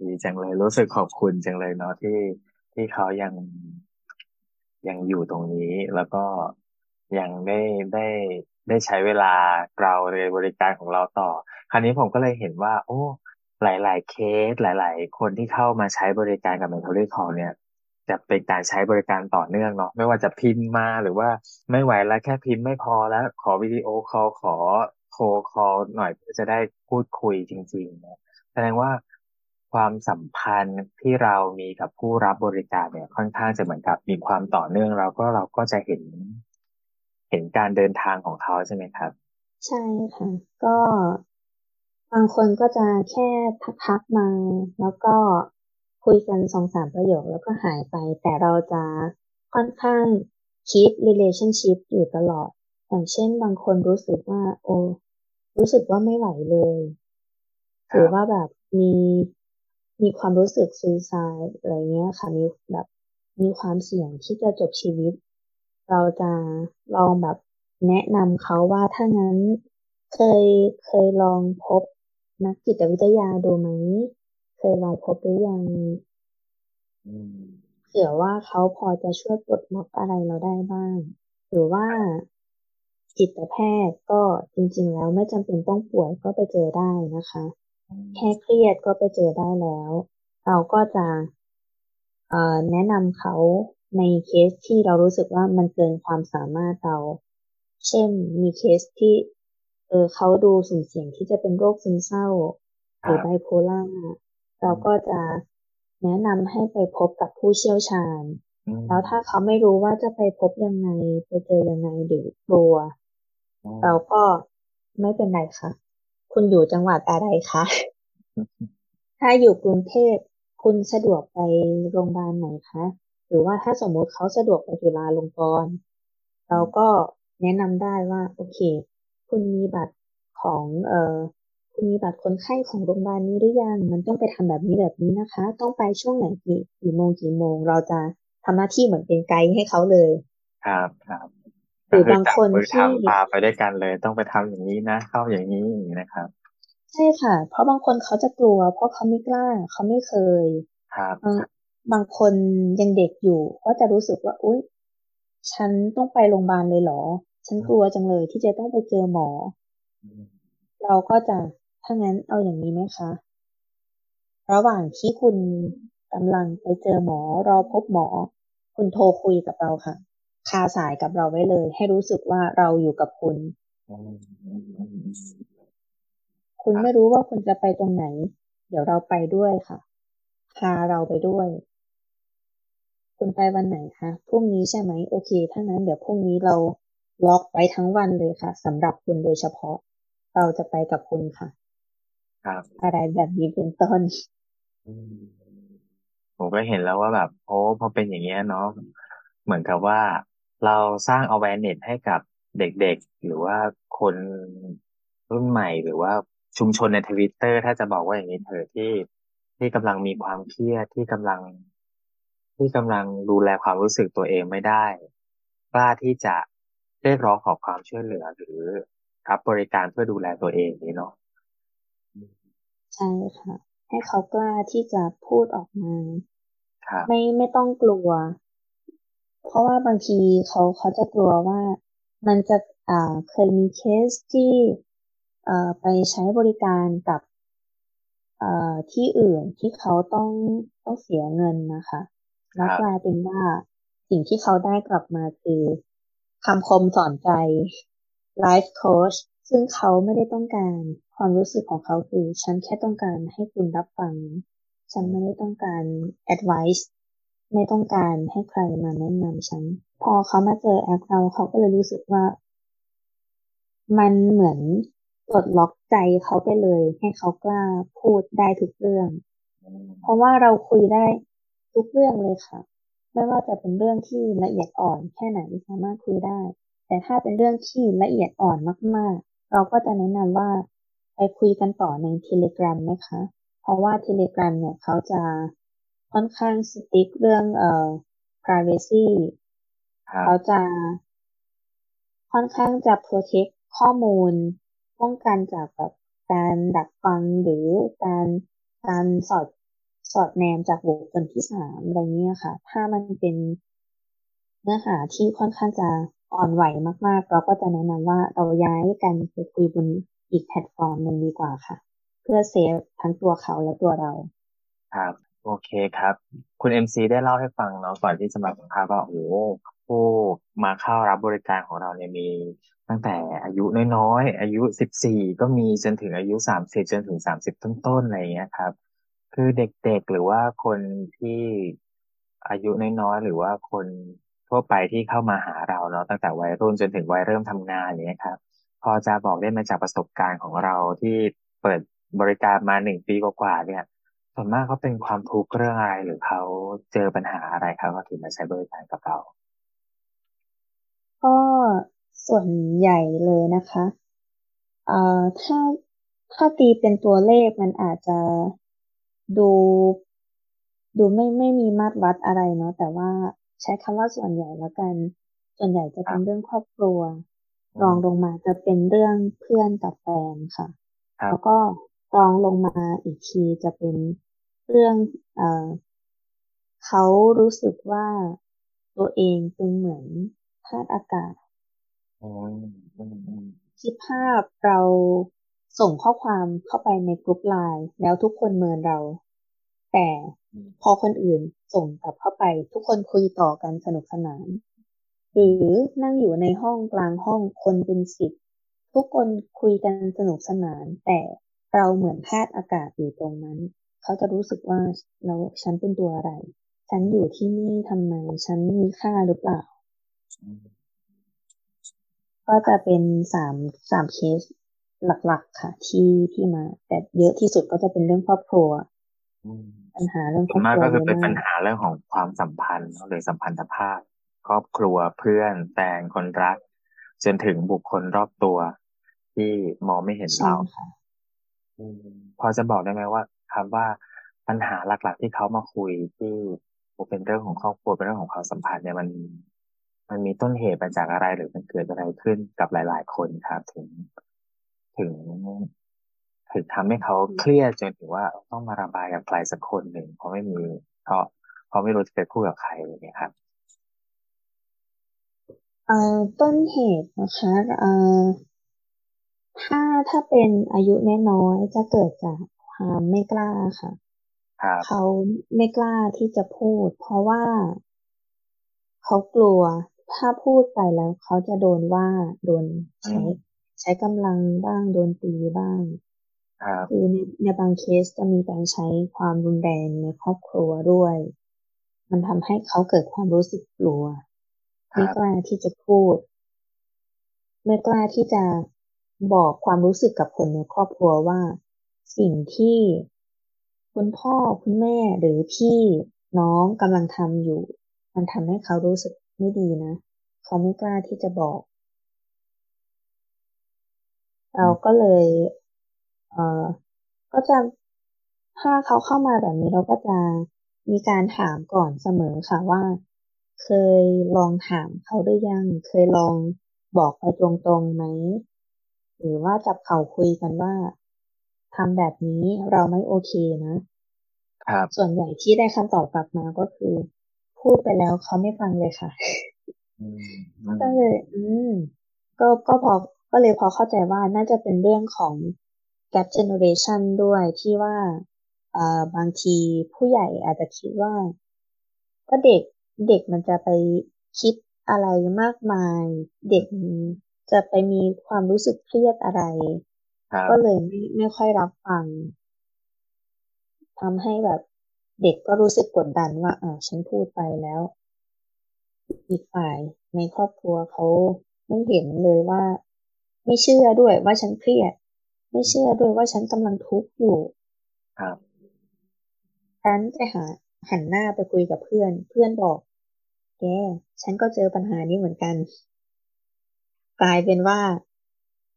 A: ดีจังเลยรู้สึกขอบคุณจังเลยเนาะที่ที่เขายังยังอยู่ตรงนี้ แล้วก็ยังได้ได้ได้ใช้เวลาเราในบริการของเราต่อ คราวนี้ผมก็เลยเห็นว่า โอ้ หลาย ๆ เคสหลาย ๆ คนที่เข้ามาใช้บริการกับ Mentory Call เนี่ย จะเป็นการใช้บริการต่อเนื่องเนาะไม่ว่าจะพิมพ์มาหรือว่าไม่ไหวแล้วแค่พิมพ์ไม่พอแล้ว ขอวิดีโอคอลขอโทรคอลหน่อยจะได้พูดคุยจริงๆนะแสดงว่าความสัมพันธ์ที่เรามีกับผู้รับบริการเนี่ย ค่อนข้างจะเหมือนกับมีความต่อเนื่องเราก็เราก็จะเห็น เห็นการเดินทางของเขาใช่ไหมครับ
B: ใช่ค่ะ ก็บางคนก็จะแค่ทักๆมา แล้วก็ คุยกันสองสามประโยคแล้วก็หายไป แต่เราจะค่อนข้าง keep relationship อยู่ตลอด อย่างเช่นบางคนรู้สึกว่า โอ้รู้สึกว่าไม่ไหวเลยหรือว่าแบบมีมีความรู้สึกซูซายอะไรเงี้ยค่ะมีแบบมีความเสี่ยงที่จะจบชีวิต เราจะลองแบบแนะนำเขาว่าถ้างั้นเคยเคยลองพบนักจิตวิทยาดูไหม เคยลองพบหรือยังเผื่อว่าเขาพอจะช่วยปลดล็อกอะไรเราได้บ้าง หรือว่าจิตแพทย์ก็จริง ๆ แล้วไม่จำเป็นต้องป่วยก็ไปเจอได้นะคะ แค่เครียดก็ไปเจอได้แล้ว เราก็จะแนะนำเขาในเคสที่เรารู้สึกว่ามันเกินความสามารถเรา เช่นมีเคสที่เออเขาดูสุ่มเสี่ยงที่จะเป็นโรคซึมเศร้า หรือไบโพลาร์ เราก็จะแนะนำให้ไปพบกับผู้เชี่ยวชาญ แล้วถ้าเขาไม่รู้ว่าจะไปพบยังไง ไปเจอยังไงหรือกลัว เราก็ไม่เป็นไรค่ะ คุณอยู่จังหวัดอะไรคะ ถ้าอยู่กรุงเทพคุณสะดวกไปโรงพยาบาลไหนคะ หรือว่าถ้าสมมติเขาสะดวกไปจุฬาลงกรณ์เราก็แนะนำได้ว่า โอเค คุณมีบัตรของเอ่อคุณ มีบัตรคนไข้ของโรงพยาบาลนี้หรือยัง มันต้องไปทำแบบนี้แบบนี้นะคะ ต้องไปช่วงไหนกี่กี่โมงกี่โมง เราจะทำหน้าที่เหมือนเป็นไกด์ให้เขาเลย
A: ครับครับ
B: หรือบางคนที่
A: พาไปด้วยกันเลย ต้องไปทำอย่างนี้นะ เข้าอย่างนี้อย่างนี้นะครับ
B: ใช่ค่ะ เพราะบางคนเขาจะกลัว เพราะเขาไม่กล้า เขาไม่เคย
A: ครับ
B: บางคนยังเด็กอยู่ ก็จะรู้สึกว่าอุ้ยฉันต้องไปโรงพยาบาลเลยเหรอ ฉันกลัวจังเลยที่จะต้องไปเจอหมอ เราก็จะ ถ้างั้นเอาอย่างนี้ไหมคะ ระหว่างที่คุณกำลังไปเจอหมอรอพบหมอ คุณโทรคุยกับเราค่ะ คาสายกับเราไว้เลย ให้รู้สึกว่าเราอยู่กับคุณ คุณไม่รู้ว่าคุณจะไปตรงไหน เดี๋ยวเราไปด้วยค่ะ พาเราไปด้วย คุณไปวันไหนคะ พรุ่งนี้ใช่ไหม โอเค ถ้างั้นเดี๋ยวพรุ่งนี้เราล็อกไว้ทั้งวันเลยค่ะสำหรับคุณโดยเฉพาะ เราจะไปกับคุณค่ะ
A: ครับ
B: อะไรแบบนี้เป็นต้น
A: ผมก็เห็นแล้วว่าแบบโอ้พอเป็นอย่างเงี้ยเนาะเหมือนกับว่าเราสร้าง awareness ให้กับเด็กๆ หรือว่าคนรุ่นใหม่หรือว่าชุมชนในทวิตเตอร์ถ้าจะบอกว่าอย่างนี้เถอะที่ที่กำลังมีความเครียดที่กำลัง ที่กำลังดูแลความรู้สึกตัวเองไม่ได้กล้าที่จะเรียกร้องขอความช่วยเหลือหรือรับบริการเพื่อดูแลตัวเองนี่เนาะ
B: ใช่ค่ะ ให้เขากล้าที่จะพูดออกมา
A: ไม่
B: ไม่ต้องกลัว เพราะว่าบางทีเขาเขาจะกลัวว่ามันจะอ่าเคยมีเคสที่เอ่อไปใช้บริการกับเอ่อที่อื่นที่เขาต้องต้องเสียเงินนะคะแล้วกลายเป็นว่าสิ่งที่เขาได้กลับมาคือคำคมสอนใจไลฟ์โค้ช ซึ่งเขาไม่ได้ต้องการความรู้สึกของเขาคือ ฉันแค่ต้องการให้คุณรับฟัง ฉันไม่ได้ต้องการ advice ไม่ต้องการให้ใครมาแนะนำฉัน พอเขามาเจอแอปเราเขาก็เลยรู้สึกว่า มันเหมือนปลดล็อกใจเขาไปเลย ให้เขากล้าพูดได้ทุกเรื่อง เพราะว่าเราคุยได้ทุกเรื่องเลยค่ะ ไม่ว่าจะเป็นเรื่องที่ละเอียดอ่อนแค่ไหนสามารถคุยได้ แต่ถ้าเป็นเรื่องที่ละเอียดอ่อนมากๆ เราก็จะแนะนำว่าไปคุยกันต่อในเทเลกราฟไหมคะ เพราะว่าเทเลกราฟเนี่ยเขาจะค่อนข้างสติ๊กเรื่องเอ่อ privacy เขาจะค่อนข้างจะ protect ข้อมูลป้องกันจากแบบการดักฟังหรือการการสอดสอดแนมจากบุคคลที่สามอะไรเงี้ยค่ะ ถ้ามันเป็นเนื้อหาที่ค่อนข้างจะ อ่อนไหวมากๆ เราก็จะแนะนำว่าเราย้ายกันไปคุยบนอีกแพลตฟอร์มหนึ่งดีกว่าค่ะ เพื่อ save ทั้งตัวเขาและตัวเรา
A: ครับโอเคครับ คุณเอ็มซีได้เล่าให้ฟังเนาะก่อนที่จะมาสัมภาษณ์ว่าโอ้ผู้มาเข้ารับบริการของเราเนี่ยมีตั้งแต่อายุน้อยๆอายุสิบสี่ก็มีจนถึงอายุสามสิบจนถึงสามสิบต้นๆอะไรอย่างเงี้ยครับ คือเด็กๆหรือว่าคนที่อายุน้อยๆหรือว่าคน ทั่วไปที่เข้ามาหาเราเนาะตั้งแต่วัยรุ่นจนถึงวัยเริ่มทำงานอย่างเงี้ยครับ พอจะบอกได้ไหมาจากประสบการณ์ของเราที่เปิดบริการมาหนึ่งปีกว่าๆเนี่ยส่วนมากเขาเป็นความทุกข์เรื่องอะไรหรือเขาเจอปัญหาอะไรครับเขาถึงมาใช้บริการกับเรา
B: ก็ส่วนใหญ่เลยนะคะเอ่อถ้าถ้าตีเป็นตัวเลขมันอาจจะดู ดูไม่ไม่มีมาตรวัดอะไรเนาะแต่ว่า ใช้คำว่าส่วนใหญ่แล้วกัน ส่วนใหญ่จะเป็นเรื่องครอบครัว รองลงมาจะเป็นเรื่องเพื่อนกับแฟนค่ะ แล้วก็รองลงมาอีกทีจะเป็นเรื่องเอ่อเขารู้สึกว่าตัวเองเป็นเหมือนธาตุอากาศคิดภาพเราส่งข้อความเข้าไปในกลุ่มไลน์แล้วทุกคนเมินเรา แต่ พอคนอื่นส่งกลับเข้าไป ทุกคนคุยต่อกันสนุกสนาน หรือนั่งอยู่ในห้องกลางห้องคนเป็นสิบทุกคนคุยกันสนุกสนาน แต่เราเหมือนธาตุอากาศอยู่ตรงนั้น เขาจะรู้สึกว่าเราฉันเป็นตัวอะไร ฉันอยู่ที่นี่ทำไม ฉันมีค่าหรือเปล่า ก็จะเป็นสามสามเคสหลักๆ ค่ะ ที่ที่มา แต่เยอะที่สุดก็จะเป็นเรื่องครอบครัว ปัญหาเรื่องครอบครัว
A: ก็คือเป็นปัญหาเรื่องของความสัมพันธ์หรือสัมพันธภาพ ครอบครัวเพื่อนแฟนคนรัก จนถึงบุคคลรอบตัว ที่มองไม่เห็นเราพอจะบอกได้ไหมว่าคำว่าปัญหาหลัก ๆ ที่เขามาคุยที่เป็นเรื่องของครอบครัวเป็นเรื่องของความสัมพันธ์เนี่ยมัน มันมีต้นเหตุมาจากอะไรหรือมันเกิดอะไรขึ้นกับหลาย ๆ คนครับ ถึง ถึง ถึงทำให้เขาเครียดจนถึงว่าต้องมาระบายกับใครสักคนหนึ่งเพราะไม่มีเพราะเพราะไม่รู้จะไปพูดกับใครเนี่ยครับ
B: เอ่อต้นเหตุนะคะเอ่อถ้าถ้าเป็นอายุน้อยจะเกิดจากความไม่กล้าค่ะ เขาไม่กล้าที่จะพูด เพราะว่าเขากลัว ถ้าพูดไปแล้วเขาจะโดนว่าโดนใช้ใช้กำลังบ้างโดนตีบ้าง คือในในบางเคสจะมีการใช้ความรุนแรงในครอบครัวด้วย มันทำให้เขาเกิดความรู้สึกกลัว ไม่กล้าที่จะพูด ไม่กล้าที่จะบอกความรู้สึกกับคนในครอบครัวว่า สิ่งที่คุณพ่อคุณแม่หรือพี่น้องกำลังทำอยู่ มันทำให้เขารู้สึกไม่ดีนะ เขาไม่กล้าที่จะบอก เราก็เลย เอ่อก็จะถ้าเขาเข้ามาแบบนี้เราก็จะมีการถามก่อนเสมอค่ะว่า เคยลองถามเขาหรือยัง เคยลองบอกไปตรงๆไหม หรือว่าจับเขาคุยกันว่าทำแบบนี้เราไม่โอเคนะ
A: ครับ
B: ส่วนใหญ่ที่ได้คำตอบกลับมาก็คือ พูดไปแล้วเขาไม่ฟังเลยค่ะก็เลย อืม ก็ก็พอก็เลยพอเข้าใจว่าน่าจะเป็นเรื่องของ gap generation ด้วยที่ว่าเอ่อบางทีผู้ใหญ่อาจจะคิดว่า ก็เด็กเด็กมันจะไปคิดอะไรมากมาย เด็กจะไปมีความรู้สึกเครียดอะไร ก็เลยไม่ไม่ค่อยรับฟังทำให้แบบเด็กก็รู้สึกกดดันว่าอ่าฉันพูดไปแล้ว อีกฝ่ายในครอบครัวเขาไม่เห็นเลยว่า ไม่เชื่อด้วยว่าฉันเครียด ไม่เชื่อด้วยว่าฉันกำลังทุกข์อยู่
A: ครับ
B: ฉันไปหาหันหน้าไปคุยกับเพื่อน เพื่อนบอก แก ฉันก็เจอปัญหานี้เหมือนกัน กลายเป็นว่า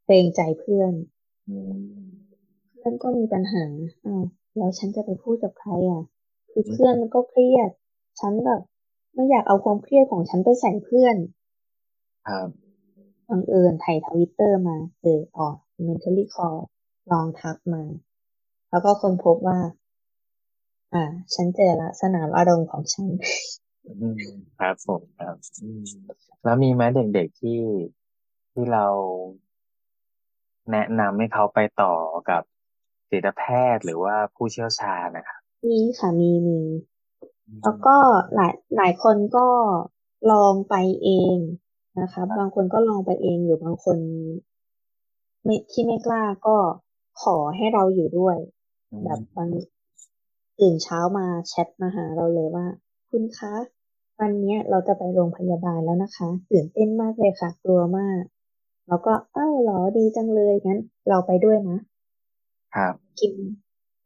B: เกรงใจเพื่อน เพื่อนก็มีปัญหาอ้าวแล้วฉันจะไปพูดกับใครอะ คือเพื่อนมันก็เครียด ฉันแบบไม่อยากเอาความเครียดของฉันไปใส่เพื่อน
A: ครับ
B: บังเอิญไถ่ทวิตเตอร์มาเจอออก mentally call ลองทักมา แล้วก็ค้นพบว่า อ่า ฉันเจอละสนามอารมณ์ของฉัน
A: ครับผมครับแล้วมีไหมเด็กๆที่ที่เราแนะนำให้เขาไปต่อกับจิตแพทย์หรือว่าผู้เชี่ยวชาญนะครับ
B: มีค่ะมีมีแล้วก็หลายหลายคนก็ลองไปเอง นะคะ บางคนก็ลองไปเองหรือบางคนไม่ที่ไม่กล้าก็ขอให้เราอยู่ด้วย แบบบางตื่นเช้ามาแชทมาหาเราเลยว่า คุณคะวันนี้เราจะไปโรงพยาบาลแล้วนะคะ ตื่นเต้นมากเลยค่ะ กลัวมาก แล้วก็อ้าวหรอดีจังเลยงั้น เราไปด้วยนะ
A: ครับ
B: พิมพ์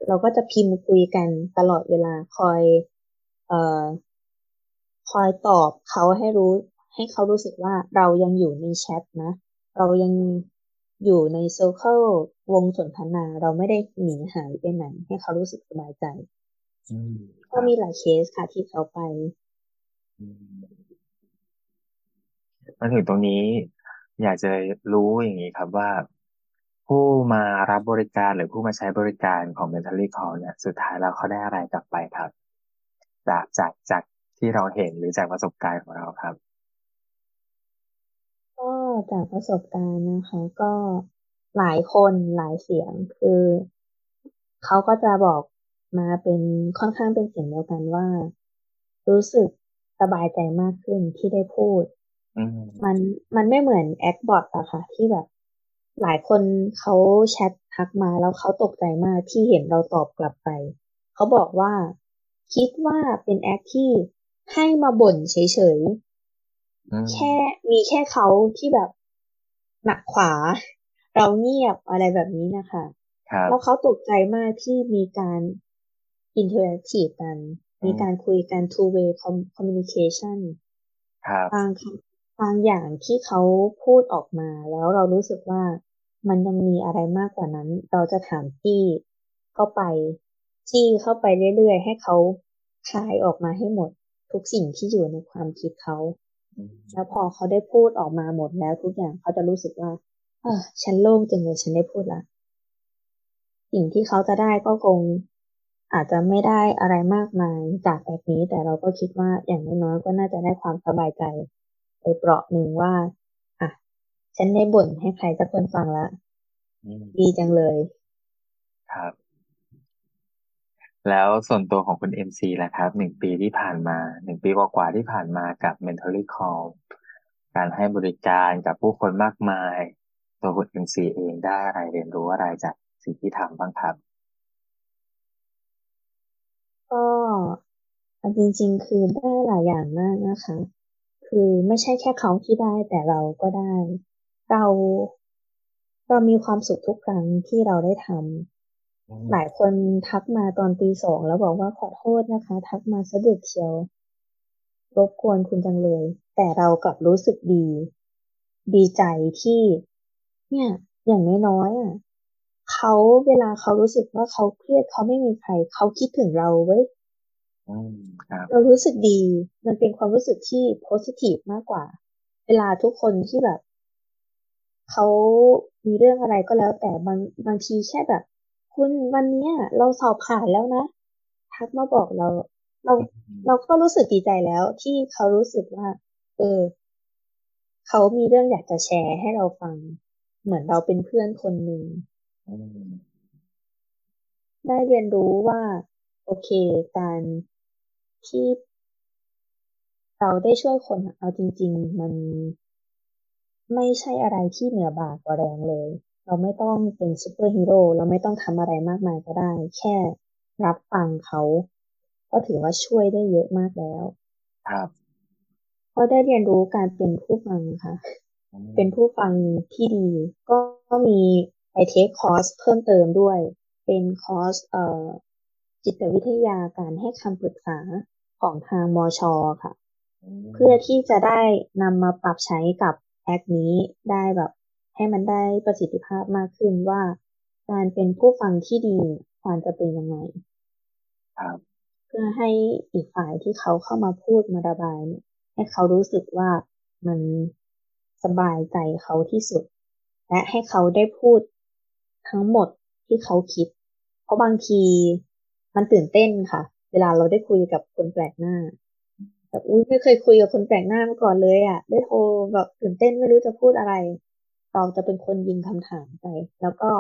B: เราก็จะพิมพ์คุยกันตลอดเวลาคอย เอ่อคอยตอบเขาให้รู้ ให้เขารู้สึกว่าเรายังอยู่ในแชทนะ เรายังอยู่ในโซเคิลวงสนทนา เราไม่ได้หนีหายไปไหน ให้เขารู้สึกสบายใจก็มีหลายเคสค่ะที่เขาไป
A: มาถึงตรงนี้อยากจะรู้อย่างนี้ครับว่า ผู้มารับบริการหรือผู้มาใช้บริการของ Mentally Call เนี่ยสุดท้ายแล้วเขาได้อะไรกลับไปครับ จากจากจากที่เราเห็นหรือจากประสบการณ์ของเราครับ
B: ก็ จากประสบการณ์นะคะ ก็หลายคนหลายเสียงคือเขาก็จะบอกมาเป็นค่อนข้างเป็นเสียงเดียวกันว่า รู้สึกสบายใจมากขึ้นที่ได้พูดมันมันไม่เหมือนแอคบอทอะค่ะ ที่แบบหลายคนเขาแชททักมาแล้วเขาตกใจมากที่เห็นเราตอบกลับไปเขาบอกว่า คิดว่าเป็นแอคที่ให้มาบ่นเฉย แค่มีแค่เขาที่แบบหนักขวา เราเงียบอะไรแบบนี้นะคะแล้วเขาตกใจมากที่มีการinteractive กัน มีการคุยกัน two way communication บางบางอย่างที่เขาพูดออกมา แล้วเรารู้สึกว่ามันยังมีอะไรมากกว่านั้น เราจะถามจี้เข้าไปจี้เข้าไปเรื่อยๆ ให้เขาคลายออกมาให้หมดทุกสิ่งที่อยู่ในความคิดเขา แล้วพอเขาได้พูดออกมาหมดแล้วทุกอย่างเขาจะรู้สึกว่าเออฉันโล่งจังเลยฉันได้พูดละสิ่งที่เขาจะได้ก็คงอาจจะไม่ได้อะไรมากมายจากแอปนี้ แต่เราก็คิดว่าอย่างน้อยๆก็น่าจะได้ความสบายใจไปเปราะหนึ่งว่า อะ ฉันได้บ่นให้ใครสักคนฟังละดีจังเลย
A: ครับ แล้วส่วนตัวของคุณเอ็มซีล่ะครับหนึ่งปีที่ผ่านมาหนึ่งปีกว่าๆที่ผ่านมากับ Mentally Call การให้บริการกับผู้คนมากมาย ตัวคุณเอ็มซีเองได้อะไรเรียนรู้อะไรจากสิ่งที่ทำบ้างครับ
B: ก็จริง ๆ คือได้หลายอย่างมากนะคะ คือไม่ใช่แค่เขาที่ได้แต่เราก็ได้ เรา เรามีความสุขทุกครั้งที่เราได้ทำ หลายคนทักมาตอนตีสองแล้วบอกว่าขอโทษนะคะ ทักมาสะดึกเชียว รบกวนคุณจังเลย แต่เรากลับรู้สึกดี ดีใจที่ เนี่ย อย่างน้อยๆอะเขาเวลาเขารู้สึกว่าเขาเครียดเขาไม่มีใครเขาคิดถึงเราเว้ยเรารู้สึกดี มันเป็นความรู้สึกที่โพสิทีฟมากกว่า เวลาทุกคนที่แบบเขามีเรื่องอะไรก็แล้ว แต่บางบางทีแค่แบบ คุณวันนี้เราสอบผ่านแล้วนะ ทักมาบอกเรา เราเราก็รู้สึกดีใจแล้วที่เขารู้สึกว่า เออ เขามีเรื่องอยากจะแชร์ให้เราฟัง เหมือนเราเป็นเพื่อนคนหนึ่งได้เรียนรู้ว่า โอเค การที่เราได้ช่วยคนเอาจริง ๆ มันไม่ใช่อะไรที่เหนือบ่ากว่าแรงเลย เราไม่ต้องเป็นซูเปอร์ฮีโร่เราไม่ต้องทำอะไรมากมายก็ได้ แค่รับฟังเขา ก็ถือว่าช่วยได้เยอะมากแล้ว
A: ครับ
B: ก็ได้เรียนรู้การเป็นผู้ฟังค่ะ เป็นผู้ฟังที่ดี ก็มีไปเทคคอร์สเพิ่มเติมด้วย เป็นคอร์สเอ่อจิตวิทยาการให้คำปรึกษาของทางมอชอค่ะ เพื่อที่จะได้นำมาปรับใช้กับแอคนี้ได้แบบ ให้มันได้ประสิทธิภาพมากขึ้นว่าการเป็นผู้ฟังที่ดีควรจะเป็นยังไง
A: ครับ
B: เพื่อให้อีกฝ่ายที่เขาเข้ามาพูดมาระบายเนี่ย ให้เขารู้สึกว่ามันสบายใจเขาที่สุด และให้เขาได้พูดทั้งหมดที่เขาคิด เพราะบางทีมันตื่นเต้นค่ะ เวลาเราได้คุยกับคนแปลกหน้าแบบอุ้ยไม่เคยคุยกับคนแปลกหน้ามาก่อนเลยอะ่ะ ได้โทรแบบตื่นเต้นไม่รู้จะพูดอะไร เราจะเป็นคนยิงคำถามไป แล้วก็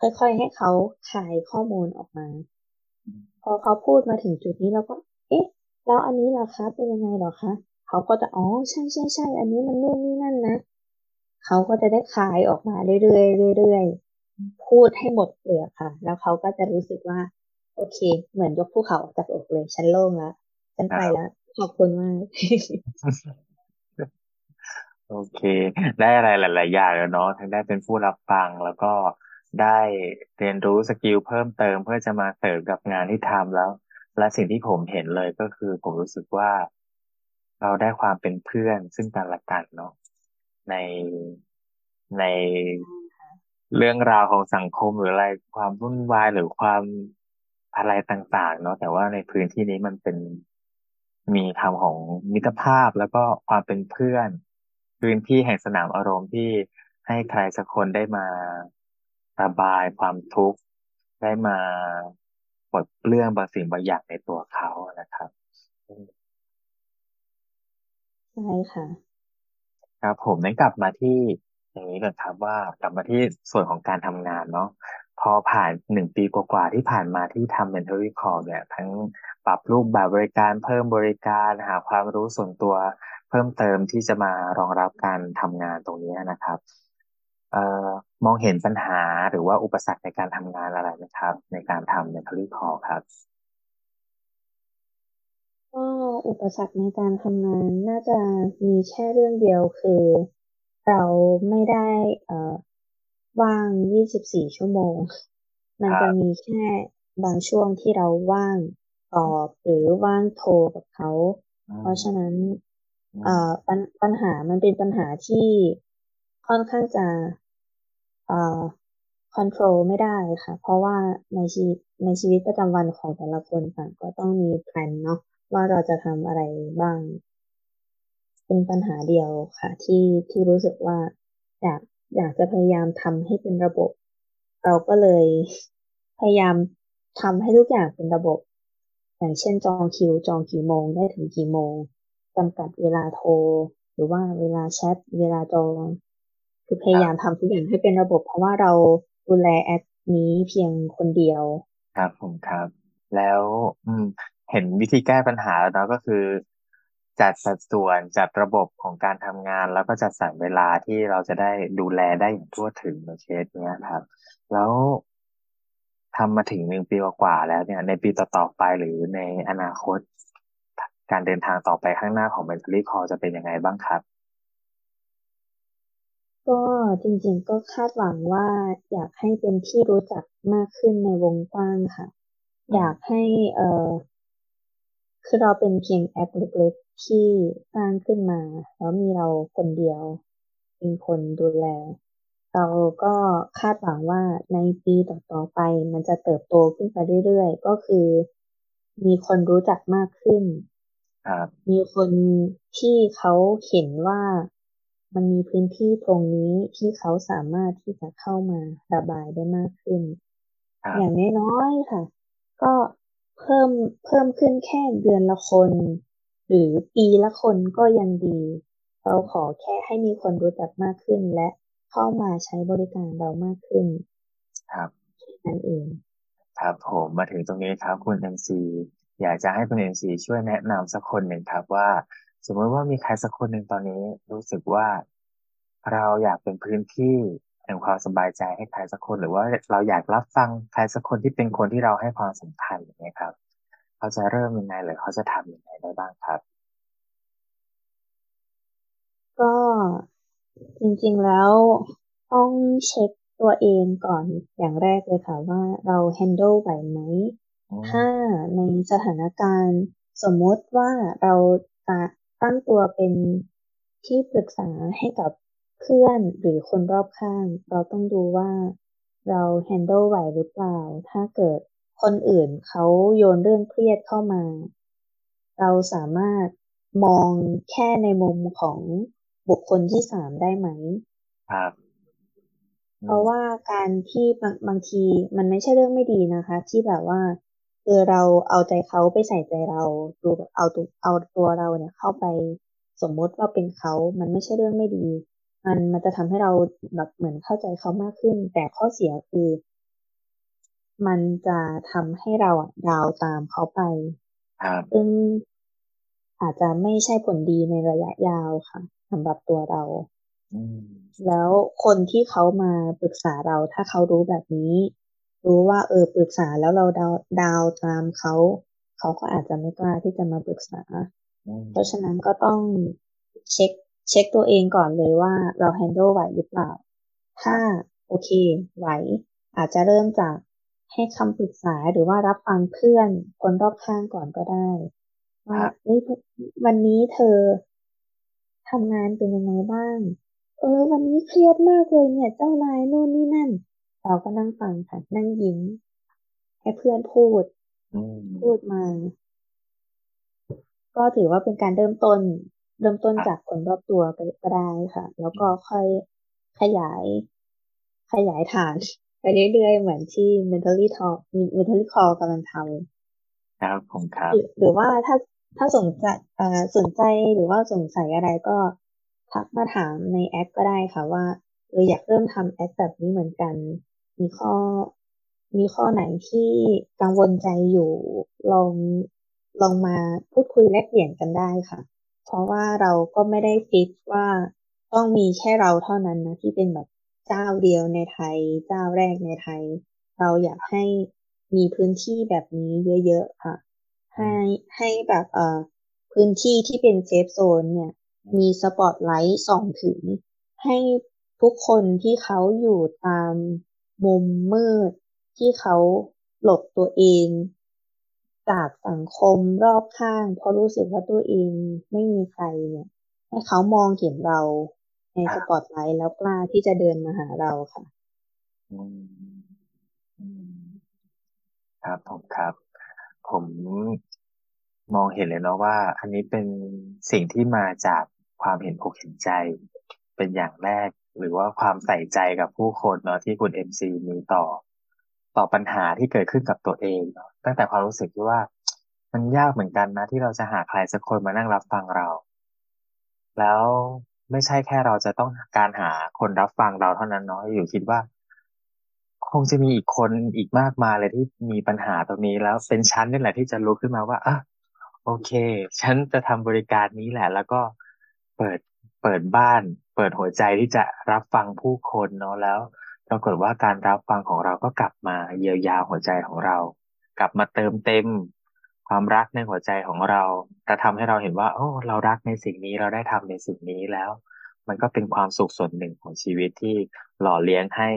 B: ค่อยๆให้เขาขายข้อมูลออกมา พอเขาพูดมาถึงจุดนี้เราก็ เอ๊ะ แล้วอันนี้ล่ะคะเป็นยังไงหรอคะเขาก็จะอ๋อใช่ใช่ใช่อันนี้มันนู่นนี่นั่นนะเขาก็จะได้คายออกมาเรื่อยๆเรื่อยๆพูดให้หมดเปลือกค่ะ แล้วเขาก็จะรู้สึกว่า โอเค เหมือนยกภูเขาออกจากอกเลย ฉันโล่งแล้วฉันไปแล้วขอบคุณมาก
A: โอเค ได้อะไรหลาย ๆ อย่างแล้วเนาะทั้งได้เป็นผู้รับฟังแล้วก็ได้เรียนรู้สกิลเพิ่มเติมเพื่อจะมาเสริมกับงานที่ทำแล้ว และสิ่งที่ผมเห็นเลยก็คือผมรู้สึกว่า เราได้ความเป็นเพื่อนซึ่งกันและกันเนาะในในเรื่องราวของสังคมหรืออะไรความวุ่นวายหรือความอะไรต่าง ๆ เนาะแต่ว่าในพื้นที่นี้มันเป็นมีคำของมิตรภาพแล้วก็ความเป็นเพื่อน พื้นที่แห่งสนามอารมณ์ที่ให้ใครสักคนได้มาระบายความทุกข์ ได้มาปลดเปลื้องบางสิ่งบางอย่างในตัวเขานะครับ
B: ใช่ค่ะ
A: ครับผมนั้นกลับมาที่อย่างนี้ก่อนครับว่ากลับมาที่ส่วนของการทำงานเนาะพอผ่านหนึ่งปีกว่าๆที่ผ่านมาที่ทำ mentoring call เนี่ย ทั้งปรับรูปแบบบริการเพิ่มบริการหาความรู้ส่วนตัว เพิ่มเติมที่จะมารองรับการทำงานตรงนี้นะครับเอ่อมองเห็นปัญหาหรือว่าอุปสรรคในการทำงานอะไรไหมครับ ในการทำ mentoring call ครับ
B: ก็อุปสรรคในการทำงานน่าจะมีแค่เรื่องเดียวคือ เราไม่ได้เอ่อว่าง 24 ชั่วโมง มันจะมีแค่บางช่วงที่เราว่างตอบหรือว่างโทรกับเขา เพราะฉะนั้น เอ่อปัญปัญหามันเป็นปัญหาที่ค่อนข้างจะเอ่อคอนโทรลไม่ได้ค่ะ เพราะว่าในชีวิตในชีวิตประจำวันของแต่ละคนต่างก็ต้องมีแผนเนาะว่าเราจะทำอะไรบ้าง เป็นปัญหาเดียวค่ะ ที่ที่รู้สึกว่าอยากอยากจะพยายามทำให้เป็นระบบ เราก็เลยพยายามทำให้ทุกอย่างเป็นระบบ อย่างเช่นจองคิว จองกี่โมงได้ถึงกี่โมง จำกัดเวลาโทร หรือว่าเวลาแชท เวลาจอง คือพยายามทำทุกอย่างให้เป็นระบบ เพราะว่าเราดูแลแอปนี้เพียงคนเดียว
A: ครับผมครับ แล้วอืมเห็นวิธีแก้ปัญหาแล้วเนาะก็คือ จัดสัดส่วนจัดระบบของการทำงาน แล้วก็จัดสรรเวลาที่เราจะได้ดูแลได้อย่างทั่วถึงในเคสเนี้ยครับ แล้วทำมาถึงหนึ่งปีกว่าแล้วเนี่ย ในปีต่อๆไปหรือในอนาคต การเดินทางต่อไปข้างหน้าของ Mentally Call จะเป็นยังไงบ้างครับ
B: ก็จริงๆก็คาดหวังว่าอยากให้เป็นที่รู้จักมากขึ้นในวงกว้างค่ะ อยากให้เอ่อคือเราเป็นเพียงแอปเล็กๆที่สร้างขึ้นมา แล้วมีเราคนเดียว เป็นคนดูแล เราก็คาดหวังว่าในปีต่อๆไป มันจะเติบโตขึ้นไปเรื่อยๆ ก็คือ มีคนรู้จักมากขึ้น มีคนที่เขาเห็นว่ามันมีพื้นที่ตรงนี้ที่เขาสามารถที่จะเข้ามาระบายได้มากขึ้น อย่างน้อยๆค่ะ ก็เพิ่มเพิ่มขึ้นแค่เดือนละคน หรือปีละคนก็ยังดี เราขอแค่ให้มีคนรู้จักมากขึ้นและเข้ามาใช้บริการเรามากขึ้น
A: ครับ
B: นั่นเอง
A: ครับผมมาถึงตรงนี้ครับคุณเอ็มซี อยากจะให้คุณเอ็มซีช่วยแนะนำสักคนหนึ่งครับว่า สมมติว่ามีใครสักคนหนึ่งตอนนี้รู้สึกว่าเราอยากเป็นพื้นที่แห่งความสบายใจให้ใครสักคน หรือว่าเราอยากรับฟังใครสักคนที่เป็นคนที่เราให้ความสำคัญอย่างนี้ครับ เขาจะเริ่มยังไงหรือเขาจะทำยังไงได้บ้างครับ
B: ก็จริงๆแล้วต้องเช็คตัวเองก่อนอย่างแรกเลยค่ะว่าเรา handle ไหวไหม ถ้าในสถานการณ์สมมติว่าเราจะตั้งตัวเป็นที่ปรึกษาให้กับเพื่อนหรือคนรอบข้าง เราต้องดูว่าเรา handle ไหวหรือเปล่า ถ้าเกิดคนอื่นเขาโยนเรื่องเครียดเข้ามา เราสามารถมองแค่ในมุมของบุคคลที่สามได้ไหม
A: ครับ
B: เพราะว่าการที่บางบางทีมันไม่ใช่เรื่องไม่ดีนะคะ ที่แบบว่า เออเราเอาใจเขาไปใส่ใจเราดูเอาตัวเอาตัวเราเนี่ยเข้าไปสมมติว่าเป็นเขา มันไม่ใช่เรื่องไม่ดี มันมันจะทำให้เราแบบเหมือนเข้าใจเขามากขึ้น แต่ข้อเสียคือ มันจะทำให้เราดาวตามเขาไปซึ่งอาจจะไม่ใช่ผลดีในระยะยาวค่ะสำหรับตัวเราแล้วคนที่เขามาปรึกษาเราถ้าเขารู้แบบนี้ รู้ว่าเออปรึกษาแล้วเราดาวดาวตามเขาเขาก็อาจจะไม่กล้าที่จะมาปรึกษา เพราะฉะนั้นก็ต้องเช็คเช็คตัวเองก่อนเลยว่าเราแฮนด์ลไหวหรือเปล่า ถ้าโอเค ไหว อาจจะเริ่มจากให้คำปรึกษาหรือว่ารับฟังเพื่อนคนรอบข้างก่อนก็ได้ว่าเฮ้ยวันนี้เธอทำงานเป็นยังไงบ้าง เออ วันนี้เครียดมากเลยเนี่ย เจ้านายนู่นนี่นั่น เราก็นั่งฟังค่ะ นั่งยิ้มให้เพื่อนพูดพูดมา ก็ถือว่าเป็นการเริ่มต้น เริ่มต้นจากคนรอบตัวก็ได้ค่ะ แล้วก็ค่อยขยาย ขยายฐานไปเรื่อยๆ เหมือนที่ mentally talk mentally call กำลังทำ
A: ครับผมครับ
B: หรือว่าถ้าถ้าสนใจสนใจหรือว่าสงสัยอะไรก็ทักมาถามในแอปก็ได้ค่ะว่าเอออยากเริ่มทำแอปแบบนี้เหมือนกัน มีข้อ มีข้อไหนที่กังวลใจอยู่ลองลองมาพูดคุยแลกเปลี่ยนกันได้ค่ะ เพราะว่าเราก็ไม่ได้ฟิกว่าต้องมีแค่เราเท่านั้นนะที่เป็นแบบเจ้าเดียวในไทย เจ้าแรกในไทย เราอยากให้มีพื้นที่แบบนี้เยอะๆค่ะ ให้ให้แบบเอ่อพื้นที่ที่เป็นเซฟโซนเนี่ย มีสปอตไลท์ส่องถึง ให้ทุกคนที่เขาอยู่ตาม มุมมืดที่เขาหลบตัวเอง จากสังคมรอบข้าง เพราะรู้สึกว่าตัวเองไม่มีใครเนี่ย ให้เขามองเห็นเราในสปอตไลท์แล้วกล้าที่จะเดินมาหาเราค่ะ
A: ครับผมครับ ผมมองเห็นเลยเนาะว่า อันนี้เป็นสิ่งที่มาจากความเห็นอกเห็นใจ เป็นอย่างแรก หรือว่าความใส่ใจกับผู้คนเนาะที่คุณเอ็มซีมีต่อ ต่อปัญหาที่เกิดขึ้นกับตัวเองเนาะตั้งแต่ความรู้สึกที่ว่า มันยากเหมือนกันนะ ที่เราจะหาใครสักคนมานั่งรับฟังเรา แล้วไม่ใช่แค่เราจะต้องการหาคนรับฟังเราเท่านั้นเนาะอยู่คิดว่า คงจะมีอีกคนอีกมากมายเลยที่มีปัญหาตรงนี้แล้วเป็นชั้นนี่แหละที่จะรู้ขึ้นมาว่าอะโอเค ฉันจะทำบริการนี้แหละ แล้วก็เปิดเปิดบ้าน เปิดหัวใจที่จะรับฟังผู้คนเนาะแล้วปรากฏว่าการรับฟังของเราก็กลับมาเยียวยาหัวใจของเรา กลับมาเติมเต็มความรักในหัวใจของเราแต่ทำให้เราเห็นว่า โอ้เรารักในสิ่งนี้เราได้ทำในสิ่งนี้แล้ว มันก็เป็นความสุขส่วนหนึ่งของชีวิตที่หล่อเลี้ยงให้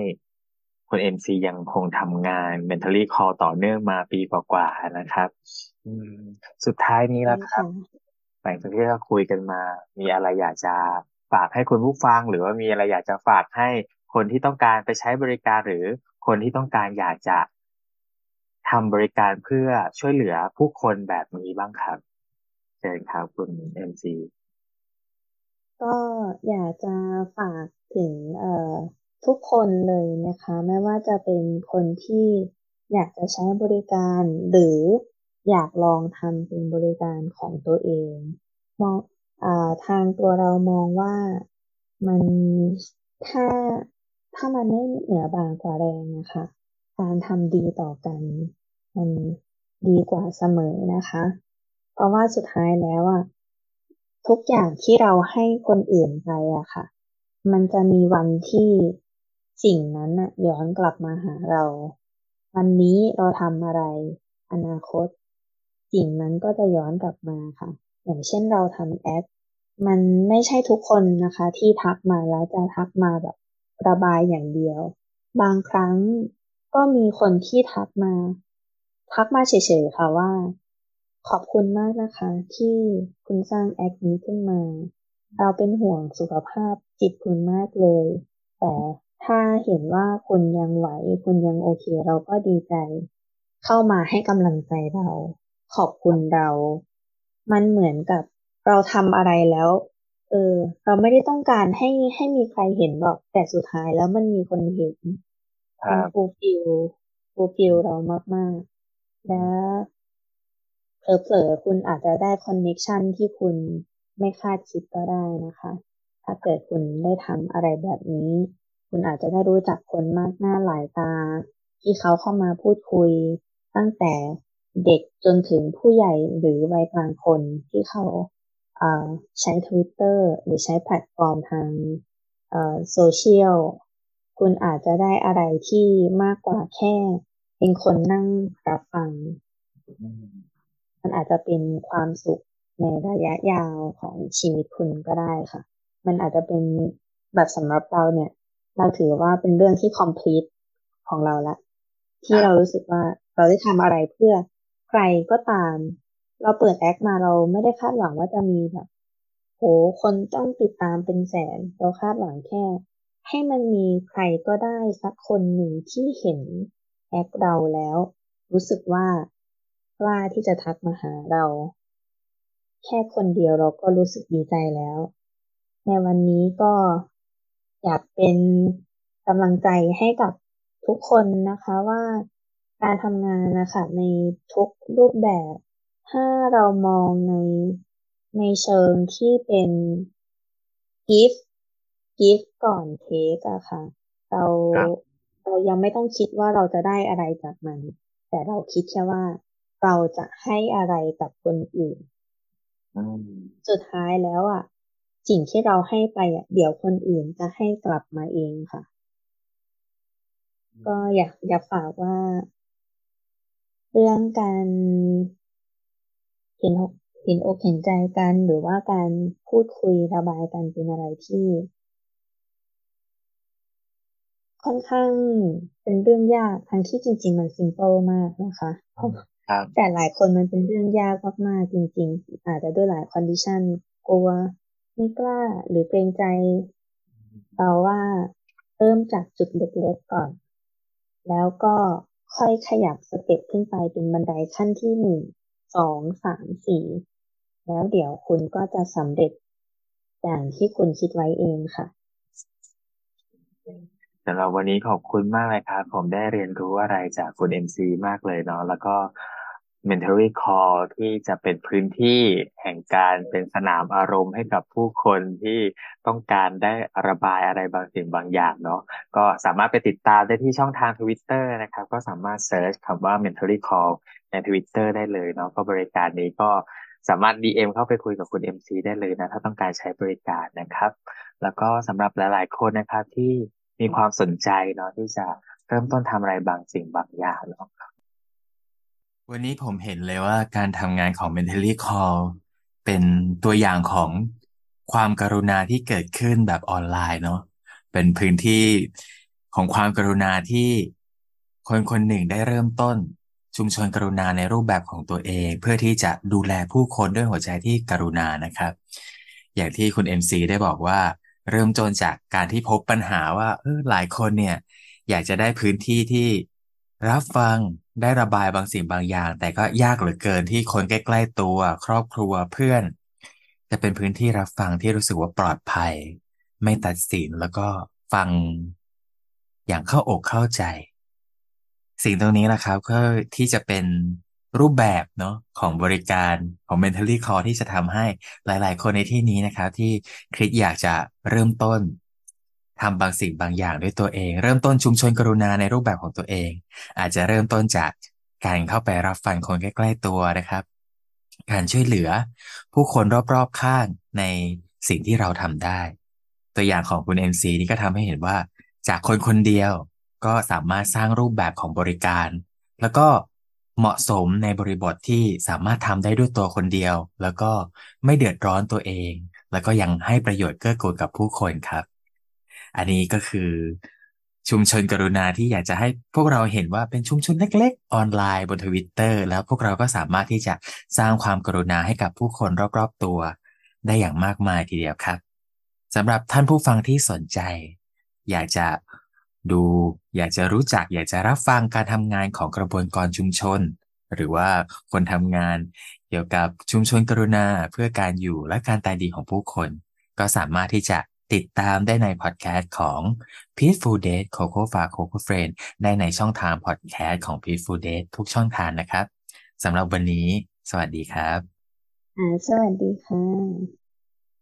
A: คุณเอ็มซียังคงทำงาน mentally call ต่อเนื่องมาปีกว่าๆนะครับสุดท้ายนี้แล้วครับหลังจากที่เราคุยกันมา มีอะไรอยากจะ ฝากให้คุณผู้ฟัง หรือว่ามีอะไรอยากจะฝากให้คนที่ต้องการไปใช้บริการหรือคนที่ต้องการอยากจะทำบริการเพื่อช่วยเหลือผู้คนแบบนี้บ้างครับเชิญครับคุณเอ็มซี
B: ก็อยากจะฝากถึงเอ่อทุกคนเลยนะคะ ไม่ว่าจะเป็นคนที่อยากจะใช้บริการหรืออยากลองทำเป็นบริการของตัวเองมอง ทางตัวเรามองว่ามันถ้าถ้ามันไม่เหนือบางกว่าแรงนะคะ การทำดีต่อกัน มันดีกว่าเสมอนะคะ เพราะว่าสุดท้ายแล้วอะทุกอย่างที่เราให้คนอื่นไปอะค่ะ มันจะมีวันที่สิ่งนั้นอะย้อนกลับมาหาเรา วันนี้เราทำอะไร อนาคต สิ่งนั้นก็จะย้อนกลับมาค่ะ อย่างเช่นเราทำแอปมันไม่ใช่ทุกคนนะคะ ที่ทักมาแล้วจะทักมาแบบระบายอย่างเดียว บางครั้งก็มีคนที่ทักมา ทักมาเฉยๆค่ะว่า ขอบคุณมากนะคะ ที่คุณสร้างแอปนี้ขึ้นมา เราเป็นห่วงสุขภาพจิตคุณมากเลย แต่ถ้าเห็นว่าคุณยังไหว คุณยังโอเค เราก็ดีใจ เข้ามาให้กำลังใจเรา ขอบคุณเรา มันเหมือนกับเราทำอะไรแล้ว เออ เราไม่ได้ต้องการให้ให้มีใครเห็นหรอก แต่สุดท้ายแล้วมันมีคนเห็นมัน fulfill fulfill เรามากๆ แล้วเผลอๆคุณอาจจะได้ connection ที่คุณไม่คาดคิดก็ได้นะคะ ถ้าเกิดคุณได้ทำอะไรแบบนี้ คุณอาจจะได้รู้จักคนมากหน้าหลายตา ที่เขาเข้ามาพูดคุยตั้งแต่ เด็กจนถึงผู้ใหญ่หรือวัยกลางคนที่เขาใช้ทวิตเตอร์หรือใช้แพลตฟอร์มทางโซเชียลคุณอาจจะได้อะไรที่มากกว่าแค่เป็นคนนั่งรับฟัง มันอาจจะเป็นความสุขในระยะยาวของชีวิตคุณก็ได้ค่ะ มันอาจจะเป็นแบบสำหรับเราเนี่ย เราถือว่าเป็นเรื่องที่ complete ของเราละ ที่เรารู้สึกว่าเราได้ทำอะไรเพื่อ รก็ตาม เราเปิดแอคมาเราไม่ได้คาดหวังว่าจะมีแบบโหคนต้องติดตามเป็นแสน เราคาดหวังแค่ ให้มันมีใครก็ได้สักคนหนึ่งที่เห็นแอคเราแล้ว รู้สึกว่ากล้าที่จะทักมาหาเรา แค่คนเดียวเราก็รู้สึกดีใจแล้ว ในวันนี้ก็อยากเป็นกำลังใจให้กับทุกคนนะคะว่า การทำงานนะคะในทุกรูปแบบ ถ้าเรามองในในเชิงที่เป็น gift gift ก่อน take อะค่ะ เราเรายังไม่ต้องคิดว่าเราจะได้อะไรจากมัน แต่เราคิดแค่ว่าเราจะให้อะไรกับคนอื่น สุดท้ายแล้วอะสิ่งที่เราให้ไปอะเดี๋ยวคนอื่นจะให้กลับมาเองค่ะ ก็อยากอยากฝากว่า เรื่องการเห็นเห็นอกเห็นใจกันหรือว่าการพูดคุยระบายกันเป็นอะไรที่ ค่อนข้างเป็นเรื่องยากทั้งที่จริง ๆ มัน simple มากนะคะแต่หลายคนมันเป็นเรื่องยากมากๆจริง ๆ อาจจะด้วยหลาย condition กลัวไม่กล้าหรือเกรงใจ เราว่าเริ่มจากจุดเล็กๆก่อน แล้วก็ ค่อยขยับ step ขึ้นไปเป็นบันไดขั้นที่หนึ่งสองสามสี่แล้วเดี๋ยวคุณก็จะสำเร็จอย่างที่คุณคิดไว้เองค่ะ
C: สำหรับวันนี้ขอบคุณมากเลยครับ ผมได้เรียนรู้อะไรจากคุณเอ็มซีมากเลยเนาะแล้วก็ Mentally Call ที่จะเป็นพื้นที่แห่งการเป็นสนามอารมณ์ให้กับผู้คนที่ต้องการได้ระบายอะไรบางสิ่งบางอย่างเนาะก็สามารถไปติดตามได้ที่ช่องทาง Twitter นะครับ ก็สามารถเซิร์ชคำว่า Mentally Call ใน Twitter ได้เลยเนาะก็บริการนี้ก็สามารถ DM เข้าไปคุยกับคุณ MC ได้เลยนะ ถ้าต้องการใช้บริการนะครับ แล้วก็สำหรับหลาย ๆ คนนะครับที่มีความสนใจเนาะที่จะเริ่มต้นทำอะไรบางสิ่งบางอย่างเนาะ
A: วันนี้ผมเห็นเลยว่าการทำงานของ Mentally Call เป็นตัวอย่างของความกรุณาที่เกิดขึ้นแบบออนไลน์เนาะเป็นพื้นที่ของความกรุณาที่คนคนหนึ่งได้เริ่มต้น ชุมชนกรุณาในรูปแบบของตัวเอง เพื่อที่จะดูแลผู้คนด้วยหัวใจที่กรุณานะครับ อย่างที่คุณ MC ได้บอกว่า เริ่มจนจากการที่พบปัญหาว่าเออหลายคนเนี่ย อยากจะได้พื้นที่ที่ รับฟังได้ระบายบางสิ่งบางอย่าง แต่ก็ยากเหลือเกินที่คนใกล้ ๆ ตัว ครอบครัวเพื่อน จะเป็นพื้นที่รับฟังที่รู้สึกว่าปลอดภัย ไม่ตัดสินแล้วก็ฟังอย่างเข้าอกเข้าใจ สิ่งตรงนี้นะครับก็ที่จะเป็นรูปแบบเนาะของบริการของ Mentally Call ที่จะทำให้หลาย ๆ คนในที่นี้นะครับ ที่คิดอยากจะเริ่มต้น ทำบางสิ่งบางอย่างด้วยตัวเอง เริ่มต้นชุมชนกรุณาในรูปแบบของตัวเอง อาจจะเริ่มต้นจากการเข้าไปรับฟังคนใกล้ ๆตัวนะครับ การช่วยเหลือผู้คนรอบๆข้างในสิ่งที่เราทำได้ ตัวอย่างของคุณ MC นี่ก็ทำให้เห็นว่า จากคนคนเดียวก็สามารถสร้างรูปแบบของบริการ แล้วก็เหมาะสมในบริบทที่สามารถทำได้ด้วยตัวคนเดียว แล้วก็ไม่เดือดร้อนตัวเอง แล้วก็ยังให้ประโยชน์เกื้อกูลกับผู้คนครับ อันนี้ก็คือชุมชนกรุณาที่อยากจะให้พวกเราเห็นว่าเป็นชุมชนเล็ก ๆ ออนไลน์บนทวิตเตอร์แล้วพวกเราก็สามารถที่จะสร้างความกรุณาให้กับผู้คนรอบๆตัว ได้อย่างมากมายทีเดียวครับสำหรับท่านผู้ฟังที่สนใจ อยากจะดู อยากจะรู้จัก อยากจะรับฟังการทำงานของกระบวนการชุมชน หรือว่าคนทำงาน เกี่ยวกับชุมชนกรุณาเพื่อการอยู่และการตายดีของผู้คน ก็สามารถที่จะ ติดตามได้ในพอดแคสต์ของ Peaceful Date Coco f a Coco Friend ได้ในช่องทางพอดแคสต์ของ Peaceful Date ทุกช่องทางนะครับสำหรับวันนี้ สวัสดีครับ
B: สวัสดีค่ะ